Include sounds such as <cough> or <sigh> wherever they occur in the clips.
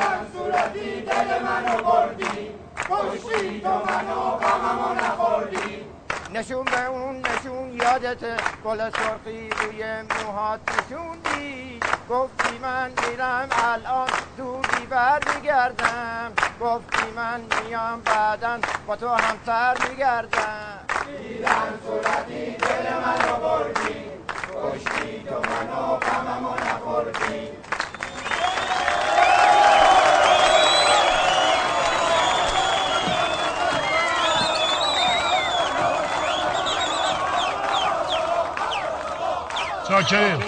ایران صورتی دل منو بردی. کشتی تو منو غممو نخوردی. نشون به اون نشون یادت گل سرخی روی موهات نشوندی. گفتی من میرم الان زودی برمیگردم. گفتی من میام بعدا با تو هم سر میگردم. ایران صورتی دل منو بردی. کشتی تو منو غممو نخوردی. چاکریم.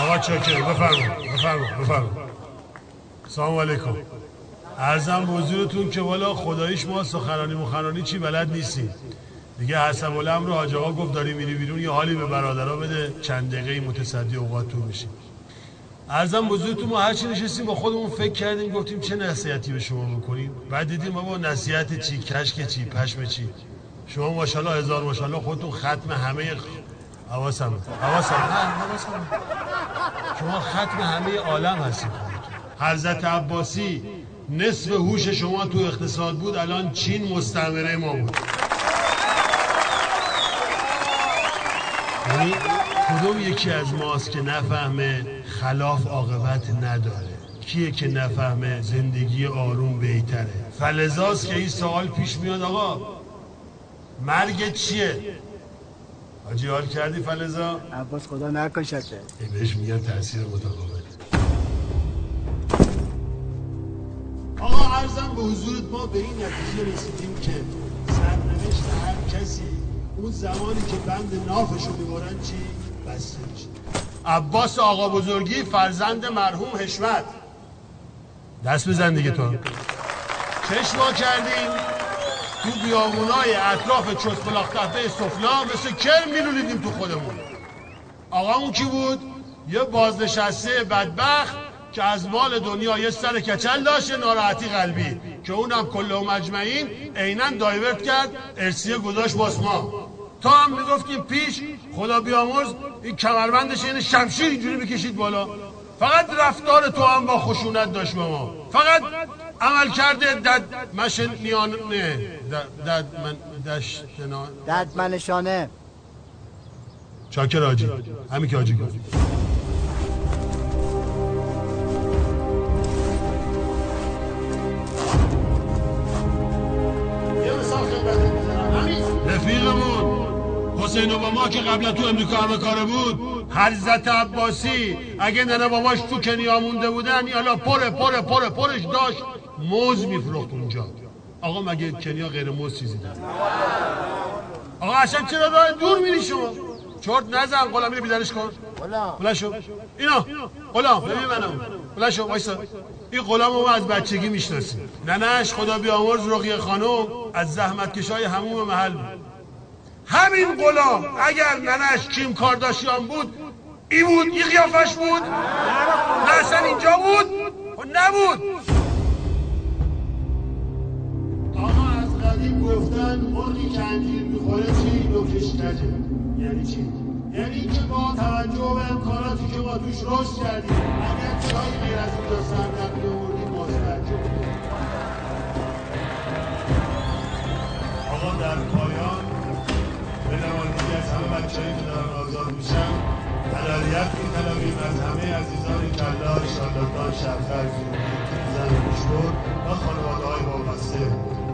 آقا چاکریم بفرمایید بفرمایید بفرمایید. سلام علیکم. ارزم حضورتون که والا خداییش ما سخنرانی مخنرانی چی بلد نیستیم. دیگه حسب الامر حاج آقا گفت داری میری بیرون یه حالی به برادرها بده چند دقیقه متصدی اوقاتتون میشیم ارزم بزرگتون ما هرچی نشستیم با خودمون فکر کردیم گفتیم چه نصیحتی به شما بکنیم. بعد دیدیم بابا نصیحت چی کشک چی پشم چی. شما ماشاءالله هزار ماشاءالله خودتون ختم همه حواسم حواسم حواسم شما ختم همه عالم هستید. حضرت عباسی نصف هوش شما تو اقتصاد بود الان چین مستعمره ما بود. یعنی کدوم یکی از ماست که نفهمه خلاف عاقبت نداره؟ کیه که نفهمه زندگی آروم بهتره؟ فلزاست که این سوال پیش میاد آقا. مرگ چیه؟ حاجی حال کردی فلزا؟ عباس خدا نکشته بهش میگن تاثیر متقابل آقا عرضم به حضورت ما به این نتیجه رسیدیم که سرنوشت هر کسی اون زمانی که بند نافشو می‌برن چی؟ بسته میشه. عباس آقا بزرگی فرزند مرحوم حشمت. دست بزن دیگه تو. چشما کردیم تو بیابونای اطراف چسبلاخ تپه سفلا مثل کرم میلولیدیم تو خودمون. آقا اون کی بود؟ یه بازنشسته بدبخت که از مال دنیا یه سر کچل داشت ناراحتی قلبی که اونم کل و مجمعین عینا دایورت کرد ارسیه گذاشت باس ما. تا هم می‌گفتیم پیش خدا بیامرز این کمربندش این شمشیر اینجوری بکشید بالا. فقط رفتار تو هم با خشونت داشت ما فقط عمل کرده دد مشن نیان نه. دد, من دش دد منشانه چاکر آجی. همین که آجی گفت. رفیقمون. حسین اوباما که قبلا تو امریکا همه کاره بود. حضرت عباسی. اگه ننه باباش تو کنیا مونده بودن یالا پر پر پر پرش داشت. موز میفروخت اونجا. آقا مگه کنیا غیر موز چیزی داره؟ آقا اصلا چرا راه دور میری شما؟ چرت نزن غلام اینو بیدارش کن. غلام شو. اینا غلام ببین منو. غلام شو وایسا. این غلام ما از بچگی می‌شناسیم ننش خدا بیامرز رقیه خانم از زحمت کشای هموم محل بود. همین غلام اگر ننش کیم کارداشیان بود ای بود ای قیافش بود؟ نه اصلا اینجا بود؟ و نبود. مرغی که انجیر می‌خوره چی؟ نوکش نجه. یعنی چی؟ یعنی که با توجه به امکاناتی که ما توش رشد کردیم اگر جایی غیر از اینجا سر در بیاوردیم باز تعجب آقا در پایان به نمایندگی از همه بچه‌ای که دارن آزاد میشن هلالیت میطلبیم از همه عزیزان کلا شادابان شبخر زن پیشبر و خانواده های وابسته.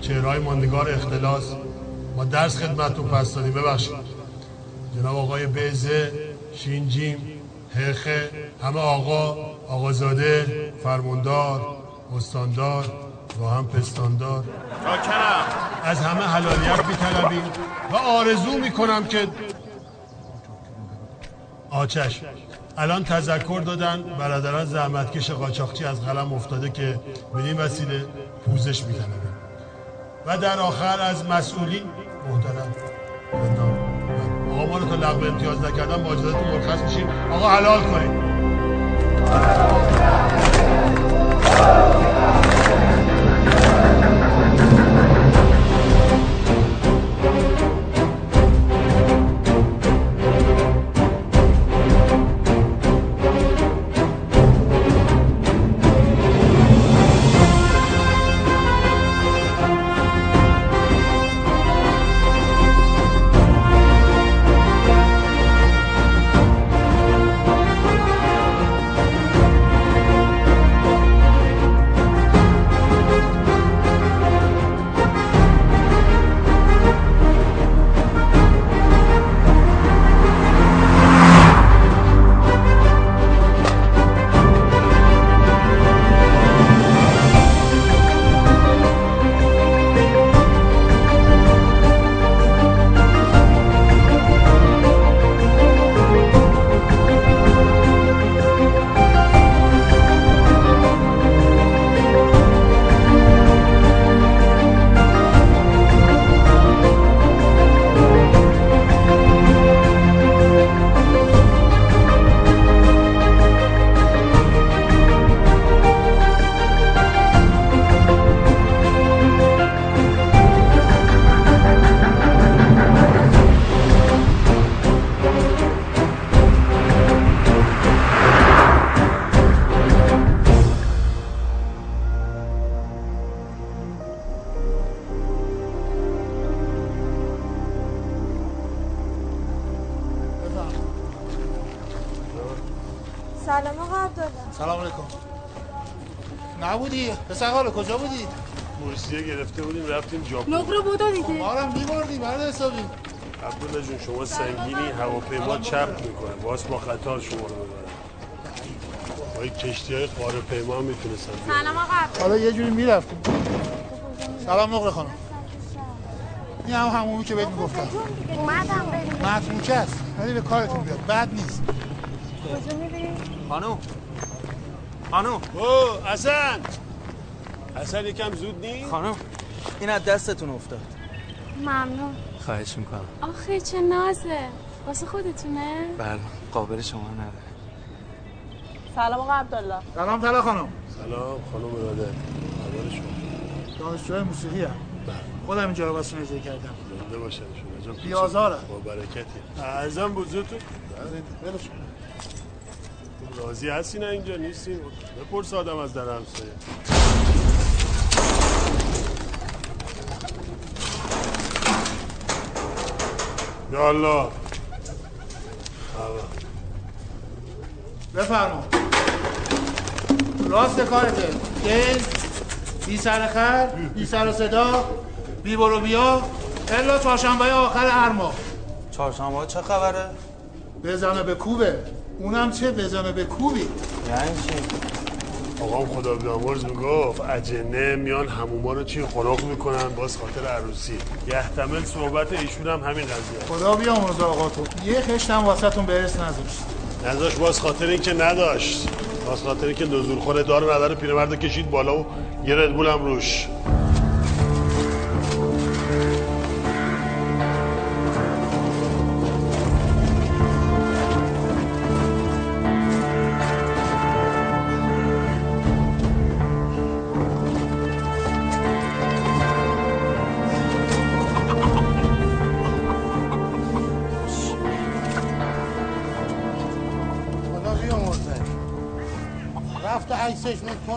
که چهرهای ماندگار اختلاس ما درس خدمتتون پس دادیم ببخشید جناب آقای بیزه شینجیم هخه همه آقا آقازاده فرماندار استاندار و هم پستاندار از همه حلالیت میطلبیم و آرزو می‌کنم که آچش الان تذکر دادن برادران زحمتکش قاچاقچی از قلم افتاده که به این وسیله پوزش میطلبیم و در آخر از مسئولین محترم آقا ما رو تا لغو امتیاز نکردن با اجازهتون مرخص میشیم. آقا حلال کنید. حسابی. عبدالله جون شما سنگینی هواپیما چپ می‌کنه. باز با قطار شما رو ببرن با این کشتی های قاره پیما هم می‌تونستن. سلام آقا. حالا یه جوری می‌رفتیم. سلام نقره خانم. این هم همونی که بهت می‌گفتم. اومدم بریم. متروکه است ولی به کارتون بیاد. بد نیست. کجا میریم خانم. خانم. او حسن. حسن یکم زود نیست خانم این از دستتون افتاد. ممنون. خواهش می‌کنم. آخه چه نازه. واسه خودتونه؟ بله قابل شما نداره. سلام آقا عبدالله. سلام تلا خانم. سلام خانم اراده خبر شما. دانشجوی موسیقی هم. خودم اینجا رو واسه نزدیک کردم. زنده باشن شما. جان بیازارم. با برکتی. ارزم بزرگتون کن. راضی هستی؟ نه اینجا نیستیم. بپرس آدم از در همسایه. یا الله. بفرما. راست کارته. دل بی سر خر بی سر و صدا بی برو بیا. الا چهارشنبه آخر هر ماه چهارشنبه چه خبره؟ بزنه به کوبه. اونم چه بزنه به کوبی؟ یعنی چی؟ آقام خدا بیامرز می‌گفت اجنه میان هموما رو چی خلاق می‌کنن؟ باز خاطر عروسی. یحتمل صحبت ایشون هم همین قضیه. خدا بیامرز آقا تو. یه خشتم واسه تون برس نذاشت. نذاش باز خاطر اینکه نداشت. باز خاطر اینکه نزول خوره دار نداره پیرمرد کشید بالا و یه ردبول هم روش.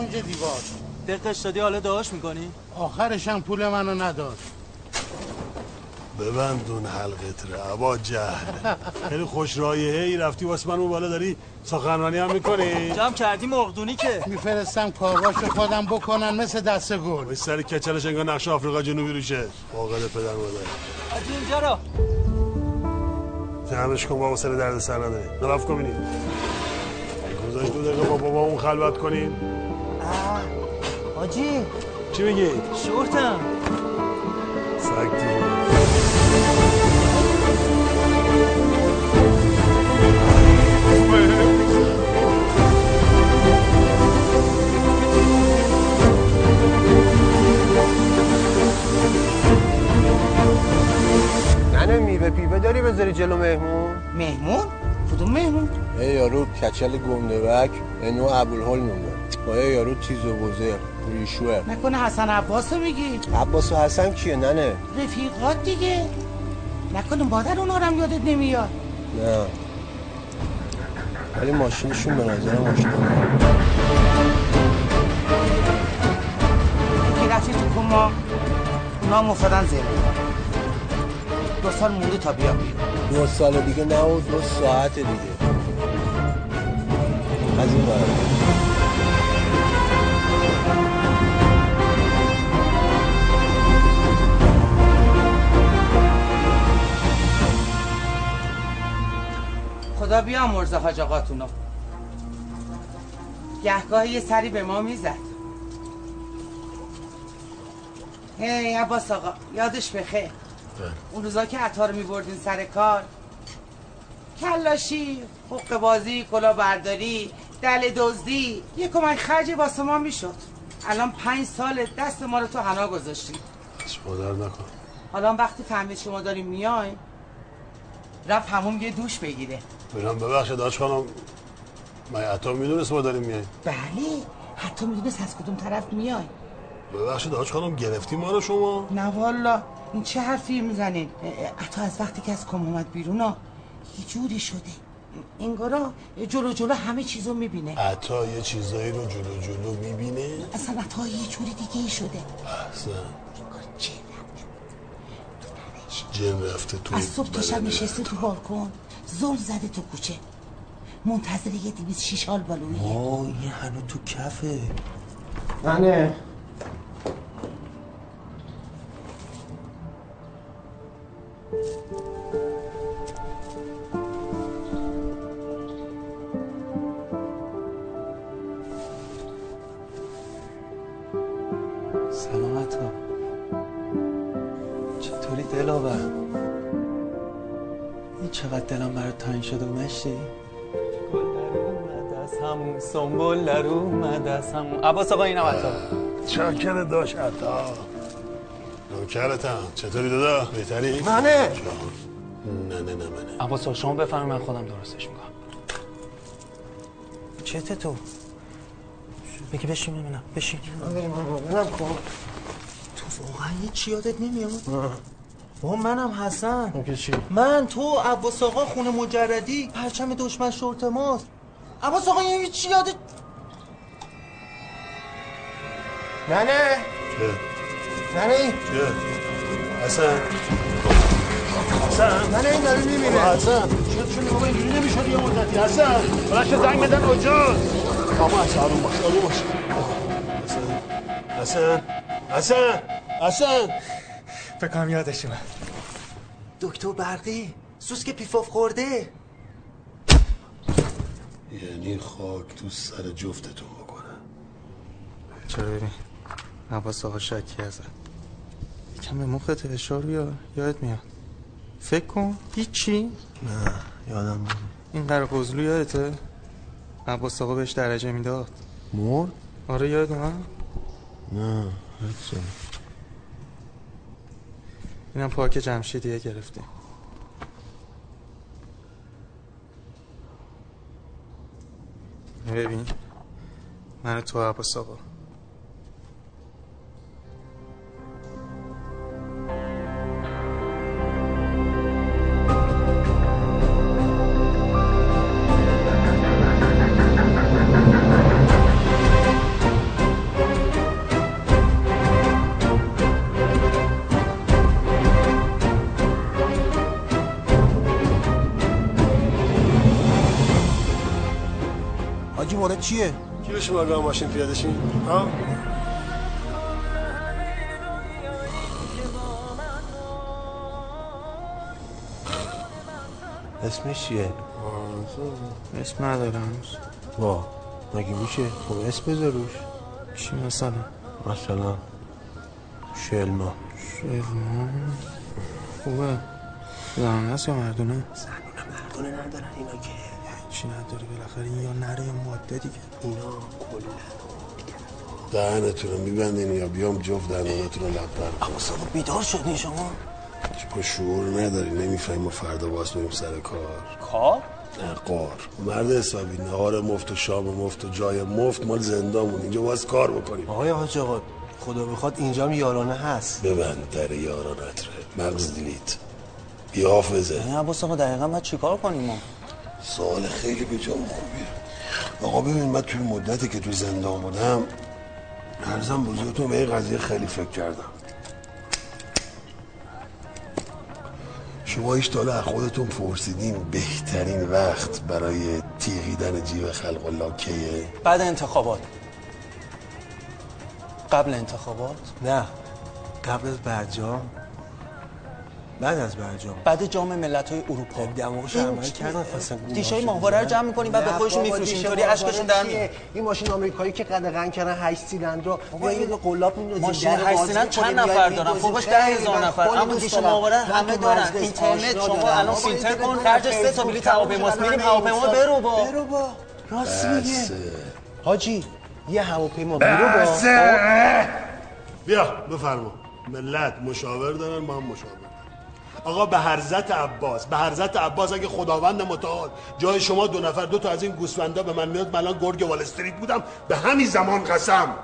کنج دیوار. دقش دادی حالا دعاش می‌کنی؟ آخرش هم پول منو نداشت ببند اون حلقت رو عبا جهل. خیلی خوش رایحه ای رفتی واسه من اون بالا داری سخنرانی هم می‌کنی؟ جمع کردی مقدونی که. میفرستم کارباشو خودم بکنن مثل دست گل. به سر کچلش انگار نقش آفریقا جنوبی روشه. فاقد پدر مادر. از اینجا را جمعش کن بابا سر درد سر نداری. نرفت کن بینیم گذاشت دو دقیقه با بابا اون خلوت کنیم. حاجی چی میگی؟ شورتم دیگه ننه میوه پیوه داری بذاری جلو مهمون مهمون؟ کدوم مهمون؟ ای یارو کچل گندوک به نوع ابوالهول مونده با یه یارو تیز و بزر ریشوه نکنه حسن عباس رو میگی عباس و حسن کیه؟ ننه رفیقات دیگه. نکنه مادر اونا رو هم یادت نمیاد. نه. ولی ماشینشون به نظر ماشین. که رفتی تو کما اونا هم افتادن زمین دو سال مونده تا بیام. بیرون دو سال دیگه نه و دو ساعت دیگه. از این برای خدا بیامرزه حاج آقاتونو گهگاهی یه سری به ما می‌زد. هی عباس آقا یادش بخیر. اون روزا که عطا رو میبردین سر کار کلاشی حق بازی کلا برداری دل دزدی یه کمک خرج واسه ما می‌شد. الان پنج سال دست ما رو تو حنا گذاشتیم مادر نکن. حالا وقتی فهمید شما داریم میایم رفت همون یه دوش بگیره. برم ببخشید داشت خانم من عطا می‌دونست ما داریم میاییم بله حتی می‌دونست از کدوم طرف میای ببخشید داشت خانم گرفتی ما رو شما؟ نه والا این چه حرفی می‌زنین حتی از وقتی که از کم اومد بیرون ها یه جوری شده. انگارا جلو جلو همه چیزو می‌بینه. عطا یه چیزایی رو جلو جلو می‌بینه؟ اصلا عطا یه جوری دیگه ای شده. احسن چه جن رفته. توی از صبح تا شب نشسته تو بالکن. زل زده تو کوچه. منتظر یه دیویز شیشال بالویه آه این هنو تو کفه. ننه سلامت ها. چطوری دلاور؟ این چقدر دلم برات تنگ شده و مشتی گل در اومد از همون سنبول در اومد از همون عباس آقا اینم عطا. چاکر داشت عطا. نوکرتم. چطوری دادا؟ بهتری؟ منه. نه نه نه منه. عباس آقا شما بفرمایید من خودم درستش می‌کنم. چته تو؟ بگی بشین ببینم. بشین. ببینم خب تو واقعا هیچ یادت نمیاد؟ با منم حسن. چی؟ من تو عباس آقا خونه مجردی. پرچم دشمن شورت ماست. عباس آقا یه چی یادت ننه. چه؟ ننه. این چه؟ حسن. حسن. ننه این داره میمیره حسن. شد شد بابا اینجوری نمی‌شد یه مدتی. حسن بلش زنگ بدن اجاز. بابا حسن آروم باش آروم باش. حسن. حسن. حسن. حسن. فکرم یادش اومد دکتر برقی سوسک پیفاف خورده. یعنی خاک تو سر جفتتون بکنه. چرا ببین؟ عباس آقا شکی ازت. یکم به مخت فشار بیار یادت میاد. فکر کن هیچی؟ نه یادم نمیاد. این قرار قزلو یادته؟ عباس آقا بهش درجه می‌داد. مرد؟ آره یاد اومد نه هیچ اینم پاک جمشیدیه گرفته ببین من تو عباس آقا چیه؟ کی به شما گاه ماشین پیاده شین؟ ها؟ اسمش چیه؟ اسم ندارم وا مگه میشه؟ خب اسم بذار روش چی مثلا مثلا شلما شلما خوبه زنانه است یا مردونه مردونه ندارن اینا که چی نداری بالاخره؟ یا نره یا ماده دیگه. اینا کلا دهنتون رو میبندین یا بیام جفت دهنتون رو لبتر عباس آقا بیدار شدی شما. با شعور نداری. نمی‌فهمی ما فردا باز بریم سر کار. کار؟ نه قار. مرد حسابی. نهار مفت و شام مفت و جای مفت. مال زندامون. اینجا باز کار بکنیم. آقای حاج آقا خدا بخواد اینجا هم یارانه هست. ببند در یارانت رو مغز دیلیت بی حافظه. این عباس آقا دقیقا باید چیکار کنیم ما؟ سوال خیلی به جام خوبیه آقا ببین من توی مدتی که تو زندان بودم ارزم بزرگتون به این قضیه خیلی فکر کردم. شما هیچ تا حالا از خودتون پرسیدین بهترین وقت برای تیغیدن جیب خلق الله کیه بعد انتخابات. قبل انتخابات؟ نه. قبل از برجام بعد از برجام. بعد جام ملت های اروپا دماغش عمل کردن خواستن دیشای ماهواره رو جمع می‌کنیم بعد به خودشون میفروشیم. اینطوری اشکشون در میاد این ماشین آمریکایی که قدغن کردن 8 سیلندر بیا یه دو قلاب میندازیم ماشین هشت سیلندر چند نفر دارن؟ فوقش ده هزار نفر. اما دیشا ماهواره همه دارن. اینترنت شما الان فیلتر کن خرج سه تا بلیط هواپیماست میریم هواپیما برو با. برو با. راست میگه. حاجی یه هواپیما برو با. بسه. بیا بفرما. ملت مشاور دارن ما هم مشاور. آقا به حرزت عباس به حرزت عباس اگه خداوند متعال جای شما دو نفر دو تا از این گوسفندا به من میاد من گرگ وال استریت بودم به همین زمان قسم.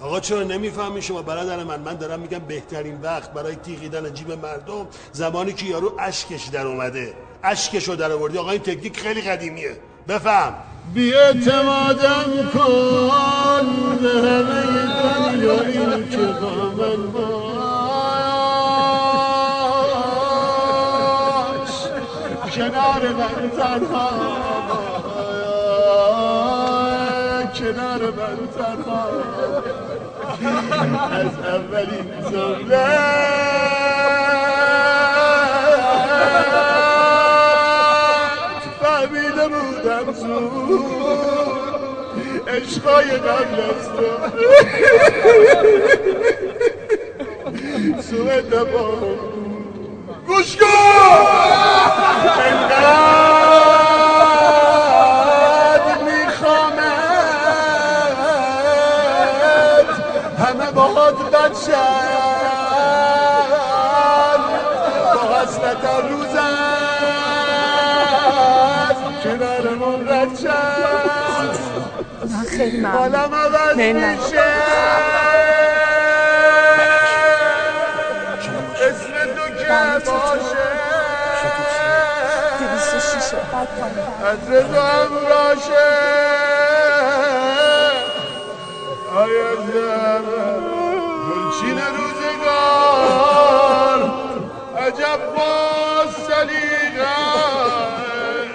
آقا چرا نمی‌فهمی شما برادر من؟ من دارم میگم بهترین وقت برای تیغیدن جیب مردم زمانی که یارو اشکش در اومده. اشکشو در آوردی. آقا این تکنیک خیلی قدیمیه. بفهم. بیاعتمادم کن به همه دنیا این که با من باش. کنار من تنها کنار من تنها. از اولین جمله بودم زود عشقای قبل از تو سوء تفاهم. گوش کن انقدر میخوامت. همه باهات بچن با حسرت هر روزم کنارمون رد شد خیلی حالم عوض میشه. تو هم راشه آیا زمن گلچین روزگار. عجب با سلیقه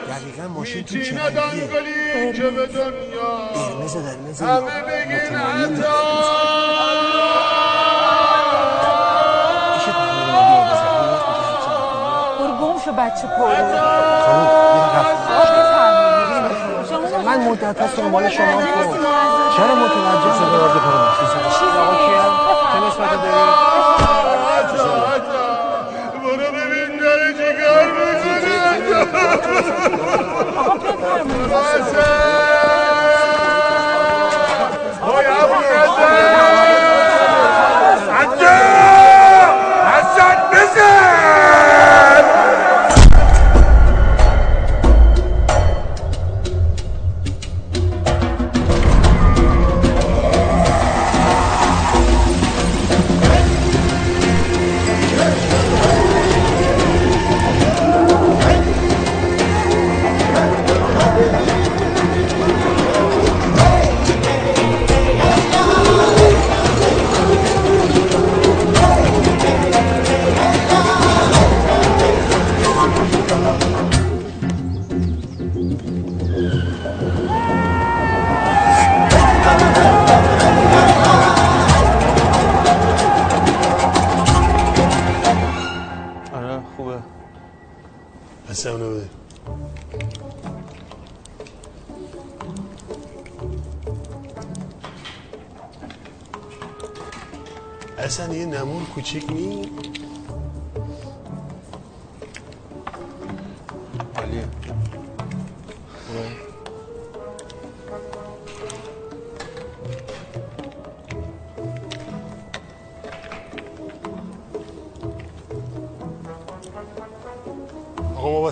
دقیقا ماشین تو چه ندان رنگیه گلی که به دنیا. همه متمایل عطا شو بچه پرو من مدت هست دنبال شما خب چرا متوجه شده وارد چه نسبت داری؟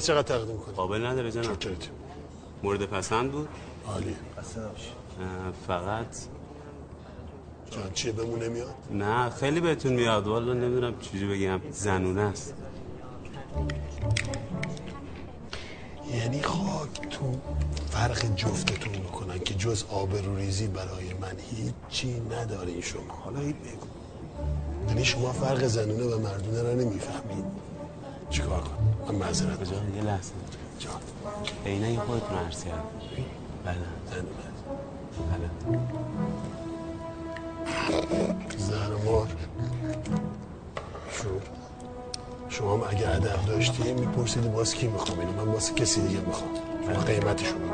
چقدر تقدیم کنیم قابل نداره جناب. مورد پسند بود؟ عالی. فقط جان چیه؟ بمونه میاد نه خیلی بهتون میاد. والا نمی‌دونم چجوری بگم. زنونه است. یعنی خاک تو فرق جفتتون می‌کنن که جز آبروریزی برای من هیچی ندارین شما. حالا این بگو. یعنی شما فرق زنونه و مردونه رو نمی‌فهمید. چیکار من معذرت کجا یه لحظه جان. عینه خودتون عرض کرد بله. زنونه بله. زهرمار شو. شما هم اگه ادب داشتی میپرسیدی باز کی می‌خوام؟ اینو من باز کسی دیگه می‌خوام. شما قیمتشو بگو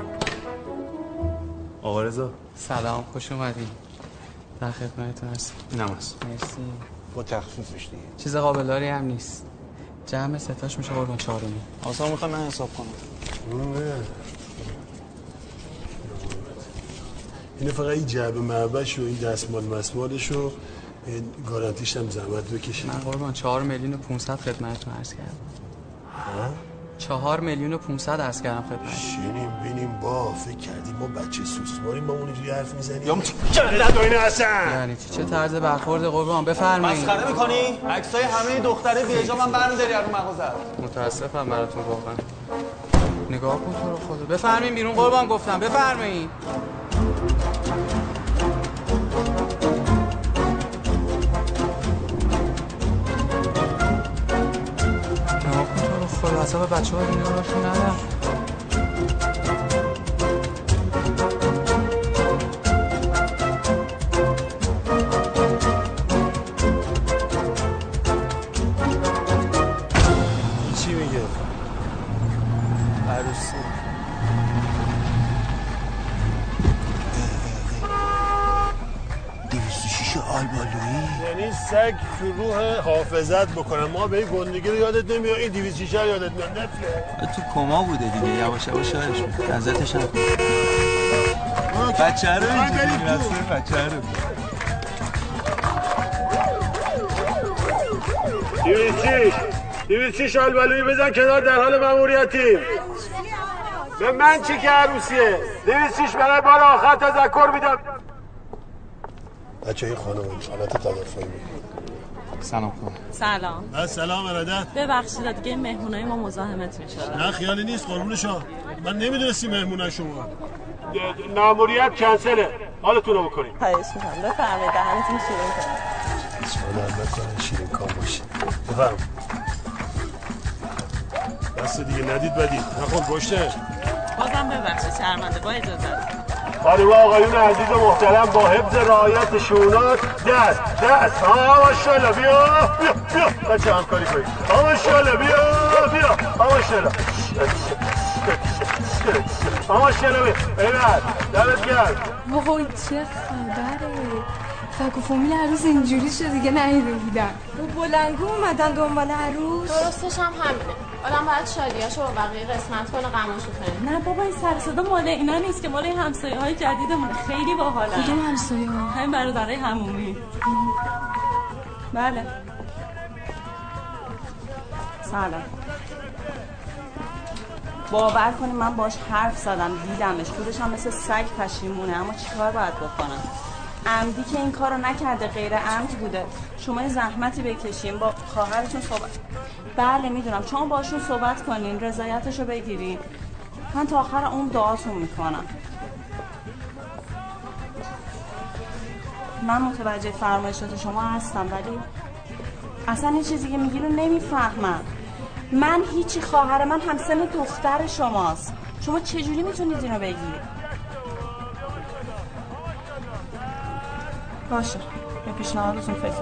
آقا رضا. سلام خوش اومدین در خدمتتون هستم. اینم هست مرسی. با تخفیفش دیگه چیز قابلداری هم نیست. جمع ستاش میشه قربان چهارمی آسان می‌خوام من حساب کنم نه. اینو فقط این جعبه معبش و این دستمال مسمالش و این گارانتیش هم زحمت بکشید من قربان چهار میلیون و 500 خدمتتون عرض کردم ها؟ چهار میلیون و 500 عرض کردم خدمت. شینیم بینیم با فکر کردیم ما بچه سوسماریم ما اونجوری حرف می‌زنیم. یا جلد و اینو اصلا یعنی چی؟ چه طرز برخورد قربان؟ بفرمایید. مسخره می‌کنی؟ عکسای همه دختره بیجا من برمیداری از مغازه. متاسفم براتون واقعا. نگاه کن تو رو خدا. بفرمایید بیرون قربان گفتم. بفرمایید. رو اعصاب بچه ها دیگه راشون تو روح حافظت بکنه ما به این گندگی رو یادت نمیاد. این دیویست شیشه رو یادت میاد نفله تو کما بوده دیگه. یواش یواش شاهش بود. ازتش هم. بچه رو بچه رو دیویست شیش. آلبالویی بزن کنار در حال مأموریتی به من چی که عروسیه؟ دویست شیش برای بار آخر تذکر میدم. بچه های خانم حالت تدافعی سلام کن. سلام. سلام ارادت. ببخشید دیگه مهمونای ما مزاحمتون شد نه خیالی نیست قربون شما. من نمی‌دونستی مهمونه شما. مأموریت کنسله. حالتون رو بکنید خواهش می‌کنم. بفرمایید دهنتون شیرین کنید. شما نکنه شیرین کام باشید بفرم دست دیگه ندید بدید. نخون پشته بازم ببخشید شرمنده با اجازه. خانم و آقایون عزیز و محترم با حفظ رعایت شونات دست دست ها ماشاءالله بیا بیا بیا. بچه همکاری کنید. ها ماشاءالله بیا بیا. ها ماشاءالله. ها ماشاءالله بیا. ایوان دمت گرم. وای چه خبره؟ فک و فامیل عروس اینجوری شد دیگه نیده بودن با بلنگو اومدن دنبال عروس. درستش هم همینه. آدم باید شادیاشو با بقیه قسمت کنه غماشو کنه. نه بابا این سر صدا مال اینا نیست که مال این همسایه های جدیدمون خیلی باحاله. کدوم همسایه؟ ها همین برادرای همومی. بله. سلام. باور کنید من باش حرف زدم دیدمش. خودش هم مثل سگ پشیمونه اما چیکار باید بکنم؟ عمدی که این کارو نکرده غیر عمد بوده. شما یه زحمتی بکشین با خواهرتون صحبت بله می‌دونم. شما باشون صحبت کنین رضایتشو بگیرین. من تا آخر اون دعاتون می‌کنم. من متوجه فرمایشات شما هستم ولی اصلا این چیزی که میگی رو نمی‌فهمم. من هیچی خواهر من همسن دختر شماست. شما چجوری می‌تونید اینو بگید باشه به پیشنهادتون فکر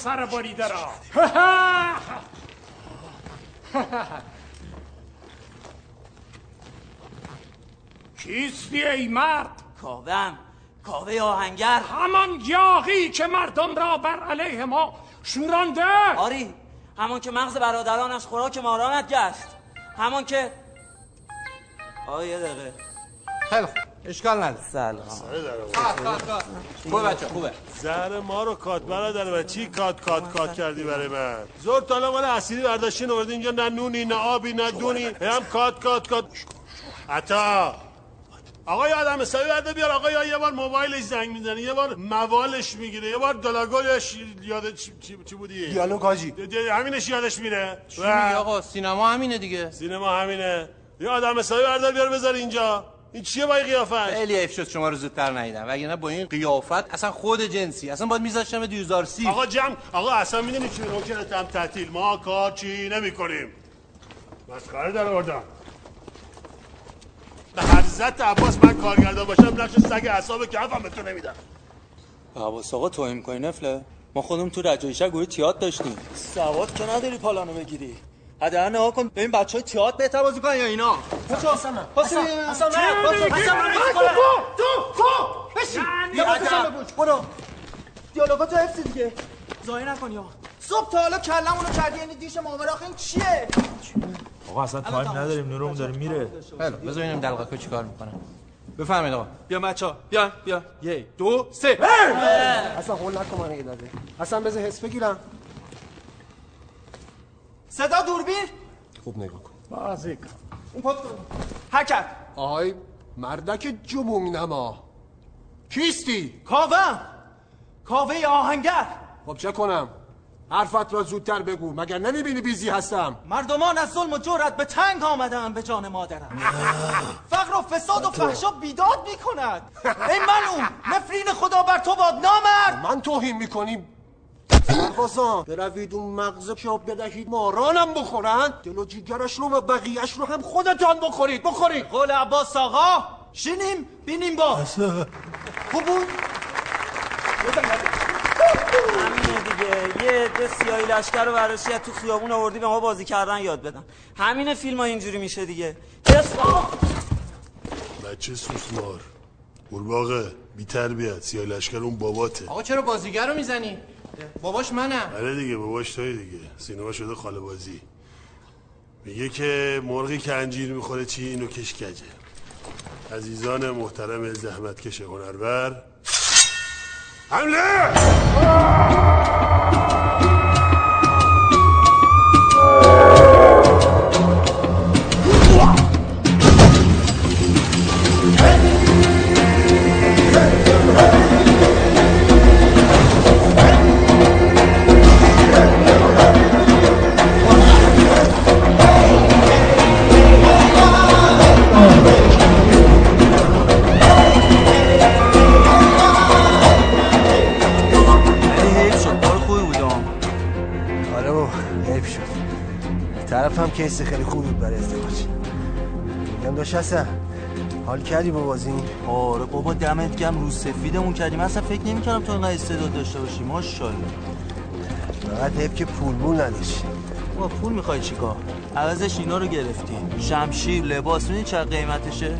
سر بریده را کیستی ای مرد؟ کاوم کاوه آهنگر. همان یاغی که مردم را بر علیه ما شورانده. آری همان که مغز برادران از خوراک مارانت گشت. همان که آه یه دقیقه. خیلی اشکال نداره. سلام. خوبه بچه خوبه. زهر ما رو کات برادر و چی کات کات کات کردی برای من؟ زور تالا مال اصیلی برداشتین آوردی اینجا نه نونی نه آبی نه دونی هم کات کات کات. عطا. آقای آدم حسابی برده بیار آقا یا یه بار موبایلش زنگ می‌زنه یه بار موالش می‌گیره یه بار دلاگویش یاد چی, چی, بودی؟ دیالوگ حاجی. د- همینش یادش میره. چی آقا؟ سینما همینه دیگه. سینما همینه. یه آدم حسابی بردار بیار بذار اینجا. این چیه با این قیافش؟ خیلی حیف شد شما رو زودتر ندیدم. وگرنه با این قیافت اصلا خود جنسی اصلا باید میذاشتم دیوزار سی آقا جمع آقا اصلا می‌دونی چی؟ نوکرت هم تعطیل. ما کار چی نمی کنیم مسخره در آوردم. به حضرت عباس من کارگردان باشم نقش سگ اعصاب کفم به تو نمیدم. عباس آقا توهین می‌کنی نفله؟ ما خودمون تو رجایشر گروه تیات داشتیم. سواد که نداری پالانو بگیری. حداقل نگاه کن. ببین بچه های تیات بهتر بازی کنن یا اینا؟ پاشو حسن من پاشو حسن من من تو تو تو. بشین. بیا حسن بگوش برو. دیالوگاتو حفظ دیگه. زایی نکن یا. صبح تا حالا کلمونو کردی یعنی دیش مامور آخه این چیه؟ آقا اصلا تایم نداریم نورمون داره میره. خیلی بذار ببینیم دلقکو چیکار می‌کنه. بفرمایید آقا. بیا بچا بیا بیا. یک دو سه. اصلا هول نکن من داده اصلا بذار حس بگیرم. صدا دوربین؟ خوب نگاه کن. بازی کن. اون پات حرکت. آی مردک جموم نما. کیستی؟ کاوه. کاوه آهنگر. خب چه کنم؟ حرفت را زودتر بگو. مگر نمی‌بینی بیزی هستم؟ مردمان از ظلم و جورت به تنگ آمدن به جان مادرم. فقر و فساد و فحشا بیداد می‌کند. ای منو نفرین خدا بر تو باد. نامرد. من توهین می‌کنیم سربازان بروید اون مغز شاب بدهید مارانم بخورن. دل و جیگرش رو و بقیهش رو هم خودتان بخورید. بخورید. قول عباس آقا. شینیم بینیم با. خوب بود؟ همینه دیگه. یه عده سیاهی لشکر رو تو خیابون آوردی به ما بازی کردن یاد بدن. همین فیلم ها اینجوری میشه دیگه. بچه سوسمار. قورباغه بی تربیت سیاه لشکر اون باباته. آقا چرا بازیگر رو می‌زنی؟ باباش منم. آره دیگه باباش توی دیگه. سینما شده خاله بازی. میگه که مرغی که انجیر می‌خوره چی؟ اینو کش کجه. عزیزان محترم زحمتکش هنرور. حمله! کیس خیلی خوبی بود برای ازدواج. میگم داشت هستم حال کردی با بازی؟ آره بابا دمت گم رو سفیدمون کردیم. اصلا فکر نمی‌کردم تو اینقدر استعداد داشته باشی. ماشاءالله. فقط حیف که پول مول نداشتی. با پول می‌خوای چیکار عوضش اینا رو گرفتی. شمشیر لباس می‌دونی چقدر قیمتشه؟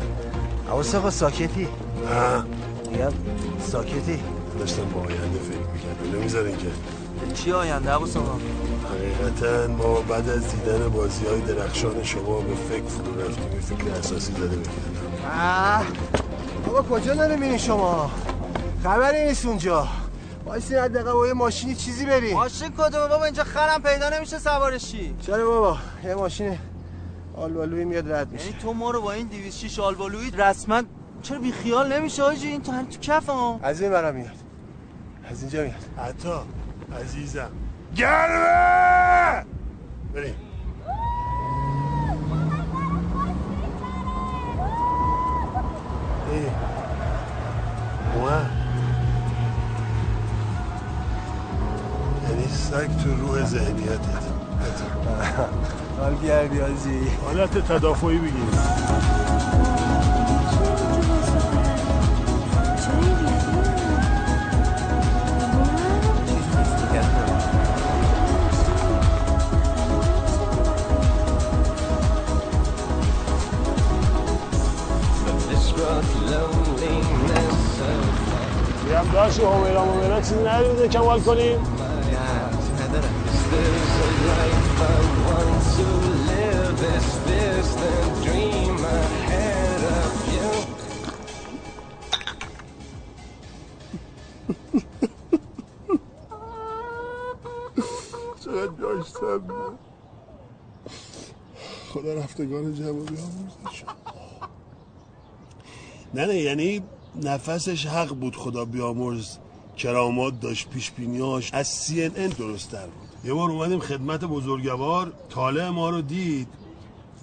حواس آقا ساکتی. نه میگم ساکتی. داشتم با آینده فکر می‌کردم. نمی‌ذارین که؟ چی آینده؟ آقا حقیقتا ما بعد از دیدن بازی های درخشان شما به فکر فرو رفتیم. یه فکر اساسی زده آه بابا کجا داره میرین شما؟ خبری نیست اونجا. وایسی حداقل با یه ماشینی چیزی بریم ماشین کدومه بابا اینجا خرم پیدا نمیشه سوارشی چرا بابا؟ یه ماشین آلبالوی میاد رد میشه. یعنی تو ما رو با این 206 آلبالویی رسما چرا بی خیال نمیشه آجی؟ این تو هم تو کف ها. از این برم میاد. از اینجا میاد. عطا عزیزم. گرمه بریم. اومد یعنی سگ تو روح ذهنیتت. حال گردی آجی حالت تدافعی بگیر. و همیرا ممیرا چیزی ندیده کمال کنیم. چقدر داشتم. خدا رفتگان جمع بیامرزش نه نه یعنی نفسش حق بود خدا بیامرز. کرامات داشت پیش بینیاش از سی ان درست تر بود. یه بار اومدیم خدمت بزرگوار. طالع ما رو دید.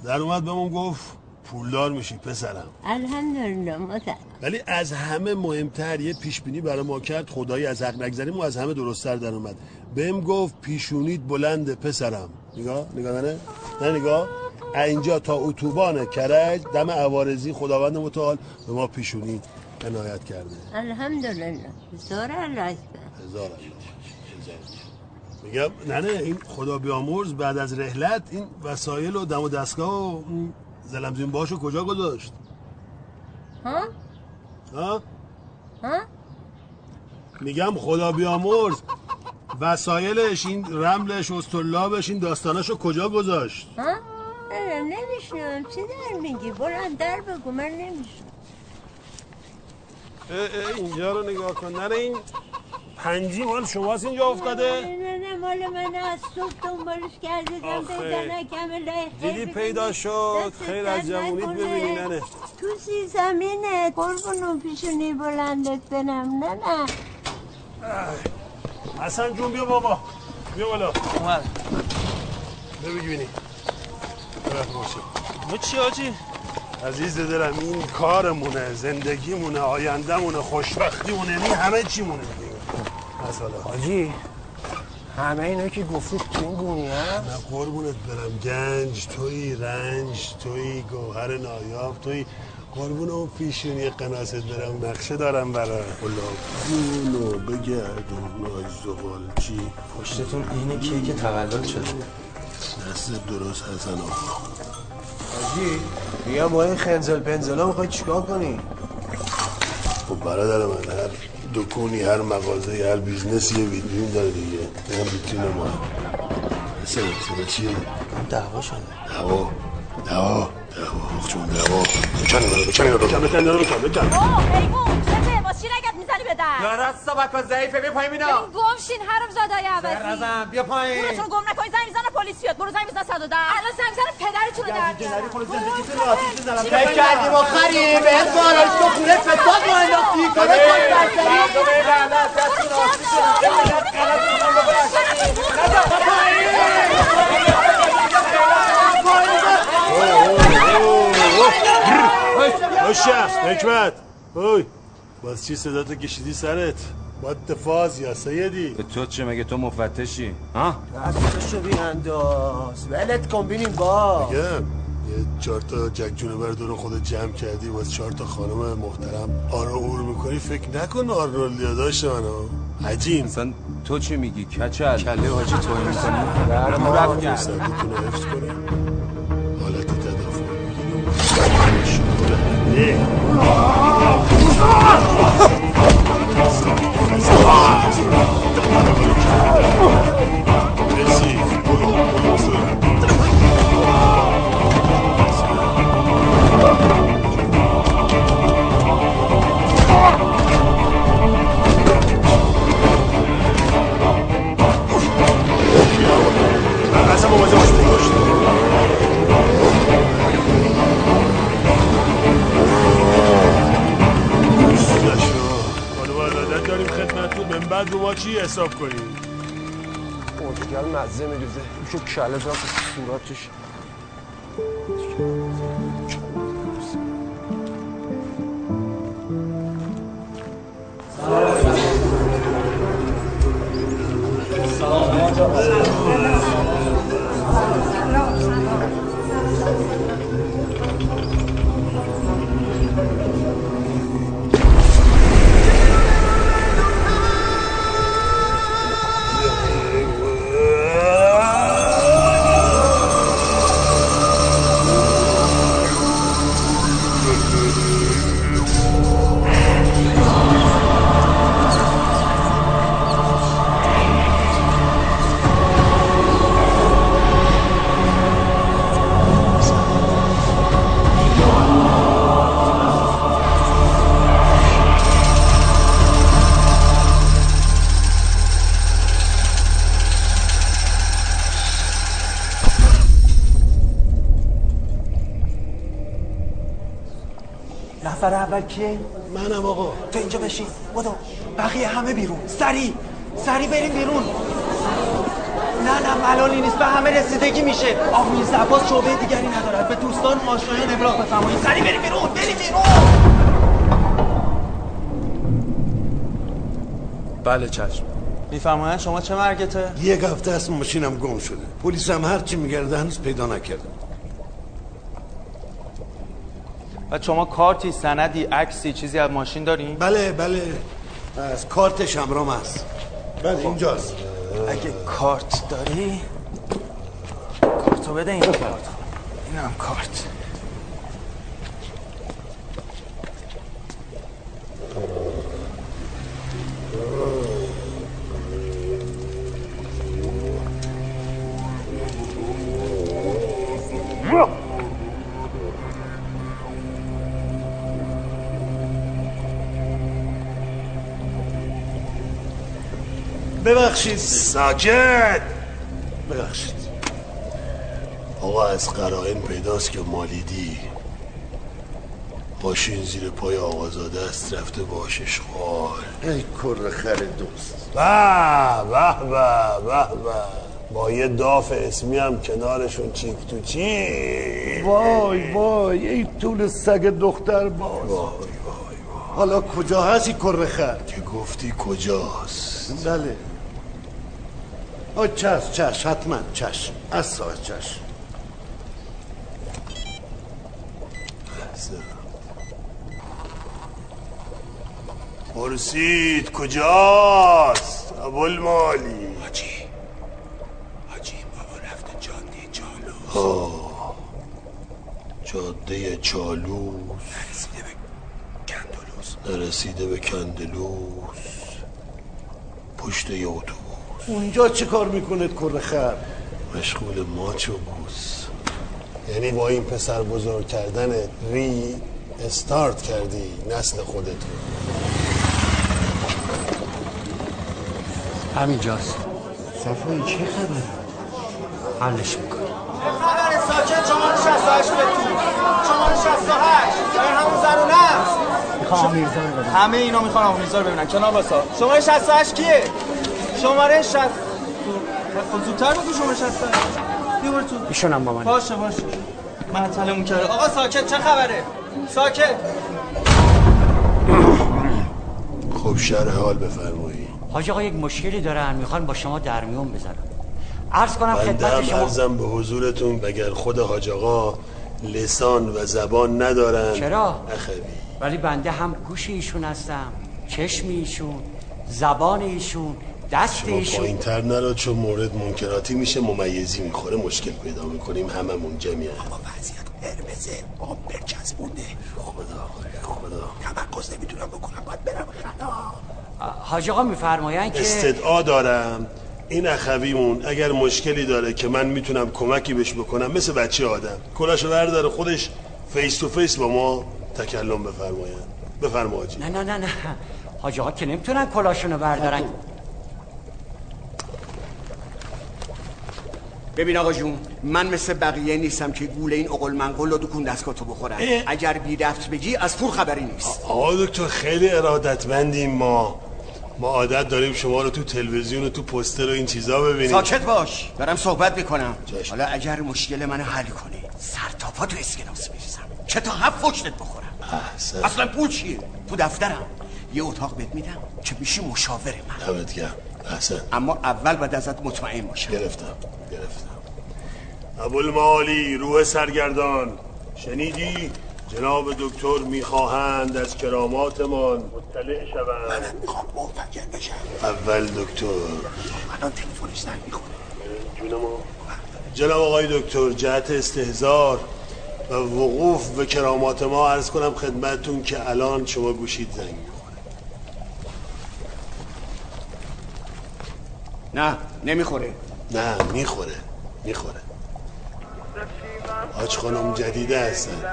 در اومد بهمون گفت پولدار میشی پسرم. الحمدلله مادر. ولی از همه مهمتر یه پیشبینی برای ما کرد. خدایی از حق نگذریم و از همه درستتر در اومد. بهم گفت پیشونیت بلنده پسرم. نگاه نگاه نه نه نگاه. اینجا تا اتوبان کرج دم عوارضی خداوند متعال به ما پیشونی عنایت کرده. الحمدلله. زار الله هزار الله. میگم نه نه این خدا بیامرز بعد از رحلت این وسایل و دم و دستگاه و زلمزین باشو کجا گذاشت؟ ها؟ ها؟ ها؟ میگم خدا بیامرز. وسایلش این رملش استرلابش این داستاناشو کجا گذاشت؟ ها؟ نمیشنم چی در میگی؟ بلند در بگو من نمیشنم اینجا رو نگاه کن. نه نه این پنجی مال شماست اینجا افتاده. نه نه مال من از صبح دنبالش کردیدم. پیدا نکمه دیدی پیدا شد. خیر از جوونیت ببینی نه نه. تو سی زمینه. قربونو پیشونی بلندت برم. نه نه. حسن جون بیا بابا. بیا بالا. اومد. ببین ببینی باشه. ما چی آجی؟ عزیز دلم این کارمونه زندگیمونه آیندهمونه خوشبختیمونه این همه چیمونه. مثلا حاجی همه اینا که گفتید تو این گونی ها؟ نه قربونت برم. گنج توی رنج توی گوهر نایاب توی قربون اون پیشونی قناست برم. نقشه دارم برای گلابونو بگردون ناز زغالچی پشتتون این کیک تولد شده. دست درست حسن آقا. حاجی بیا با این خنزل پنزلا می‌خوای چیکار کنی؟ خب برادر من هر دکونی هر مغازه هر business ی یه ویترین داره دیگه. این هم ویترین ما. مثل مثل چیه؟ دعوا شده. دعوا. دعوا. دعوا. جون دعوا. اینو بکن اینو بکن بکن چی نگت می‌زنی به در یا راست بکن ضعیفه بیا پایین اینا ببین گم شین حرم زادای عوضی رزم بیا پایین برو گم نکنی زنگ می‌زنه پلیس بیاد برو زنگ بزن 110 الان زنگ می‌زنه پدرتون رو در بیارن. فکر کردیم آخری تو خونه فساد رو انداختی باز چی صداتو کشیدی سرت؟ باید فاز یا سیدی به تو چه؟ مگه تو مفتشی؟ ها؟ دستشو بیانداز ولت کن بینیم با میگم یه چهار تا جک جونور دور خود جمع کردی باز چهار تا خانم محترم آرا اور می‌کنی. فکر نکن آرنولدیا داشت منو عجیم اصلا تو چی میگی؟ کچل. کله حاجی توی می‌کنی؟ بله ما رفتیم سردتون رو حفظ کنیم حالت تدافع اصلا بعد رو ما چی حساب کنیم؟ مرتکل مزه میدوزه شو کله زن صورتش نفر اول کیه؟ منم آقا. تو اینجا بشین. بدو بقیه همه بیرون. سری سری بریم بیرون. نه نه ملالی نیست. به همه رسیدگی میشه. آقا میرزا عباس شعبه دیگری ندارد. به دوستان آشنایان ابلاغ بفرمایید. سریع بریم بیرون. بریم بیرون. بله چشم. میفرمایند شما چه مرگته یک هفته است ماشینم گم شده. پلیس هم هرچی میگرده هنوز پیدا نکرده. و شما کارتی سندی عکسی چیزی از ماشین دارین؟ بله بله. از کارتش همرام هست. بله اینجاست. اگه کارت داری کارتو بده این کارت. این هم کارت. ببخشید. ساکت ببخشید. آقا از قرائن پیداست که مالیدی. ماشین زیر پای آقازاده است رفته باش اشغال ای کر خر دوست. به به به به به با یه داف اسمی هم کنارشون چیک تو چی؟ وای وای ای طول سگ دختر باز. حالا کجا هستی کر خر؟ که گفتی کجاست؟ بله. آه چشم چشم حتما چشم از ساعت چشم پرسید کجاست ابوالمالی حاجی حاجی بابا رفته جاده جالو آه جاده چالوس نرسیده به کندلوس پشت یه اتوبوس اونجا چه کار می‌کنه کر خر؟ مشغول ماچ و بوس یعنی با این پسر بزرگ کردن ری استارت کردی نسل خودتو همینجاست صفایی چه خبر حلش می‌کنم. خبر ساکت شماره 68 بتون شماره 68 این همون زرونه است می‌خوام ببینم همه اینا می‌خوان آقا میرزا رو ببینن کنار باسا شماره 68 کیه؟ شماره 60 خب زودتر بگو شماره 68 بیا برو تو ایشونم با من. باشه باشه. معطلمون کرده آقا ساکت چه خبره؟ ساکت. خب شرح حال بفرمایی. حاج آقا یک مشکلی دارن. می‌خوان با شما در میون بذارن عرض کنم خدمت هم شما عرضم به حضورتون بگر خود حاج آقا لسان و زبان ندارن. چرا؟ اخوی ولی بنده هم گوش ایشون هستم چشم ایشون زبان ایشون دست شما تر نرو چون مورد منکراتی میشه ممیزی می‌خوره مشکل پیدا می‌کنیم. هممون جمعیه وضعیت قرمزه آب برچسبونده. خدا خدا. تمرکز نمی‌تونم بکنم باید برم خلا حاج آقا میفرمایند که استدعا دارم. این اخویمون اگر مشکلی داره که من می‌تونم کمکی بهش بکنم مثل بچه آدم. کلاشو برداره خودش face to face با ما تکلم بفرماین بفرما حاجی نه نه نه نه. حاج آقا که نمی‌تونن کلاشونو بردارن. ببین آقا جون من مثل بقیه نیستم که گول این اقل منقل و دکون دستگاه تو بخورم. اگر بی دفت بگی از پول خبری نیست. آقا دکتر خیلی ارادتمندیم ما. ما عادت داریم شما رو تو تلویزیون و تو پوستر و این چیزا ببینیم. ساکت باش. دارم صحبت می‌کنم. حالا اگر مشکل منو حل کنی سر تا پا تو اسکناس میریزم. چه تا هفت فشتت بخورم. احسن اصلا پول چیه؟ تو دفترم. یه اتاق بهت میدم که میشی مشاور من. دمت گرم. احسن. اما اول باید ازت مطمئن باشم. گرفتم گرفتم. ابوالمعالی روح سرگردان. شنیدی؟ جناب دکتر می‌خواهند از کراماتمان مطلع شوند. منم می‌خوام منفجر بشم. اول دکتر. الان تلفنش زنگ می‌خوره. جون ما جناب آقای دکتر جهت استهزار و وقوف به کرامات ما عرض کنم خدمتتون که الان شما گوشید زنگ نه نمی‌خوره. نه می‌خوره می‌خوره. حاج خانم جدیده هستن.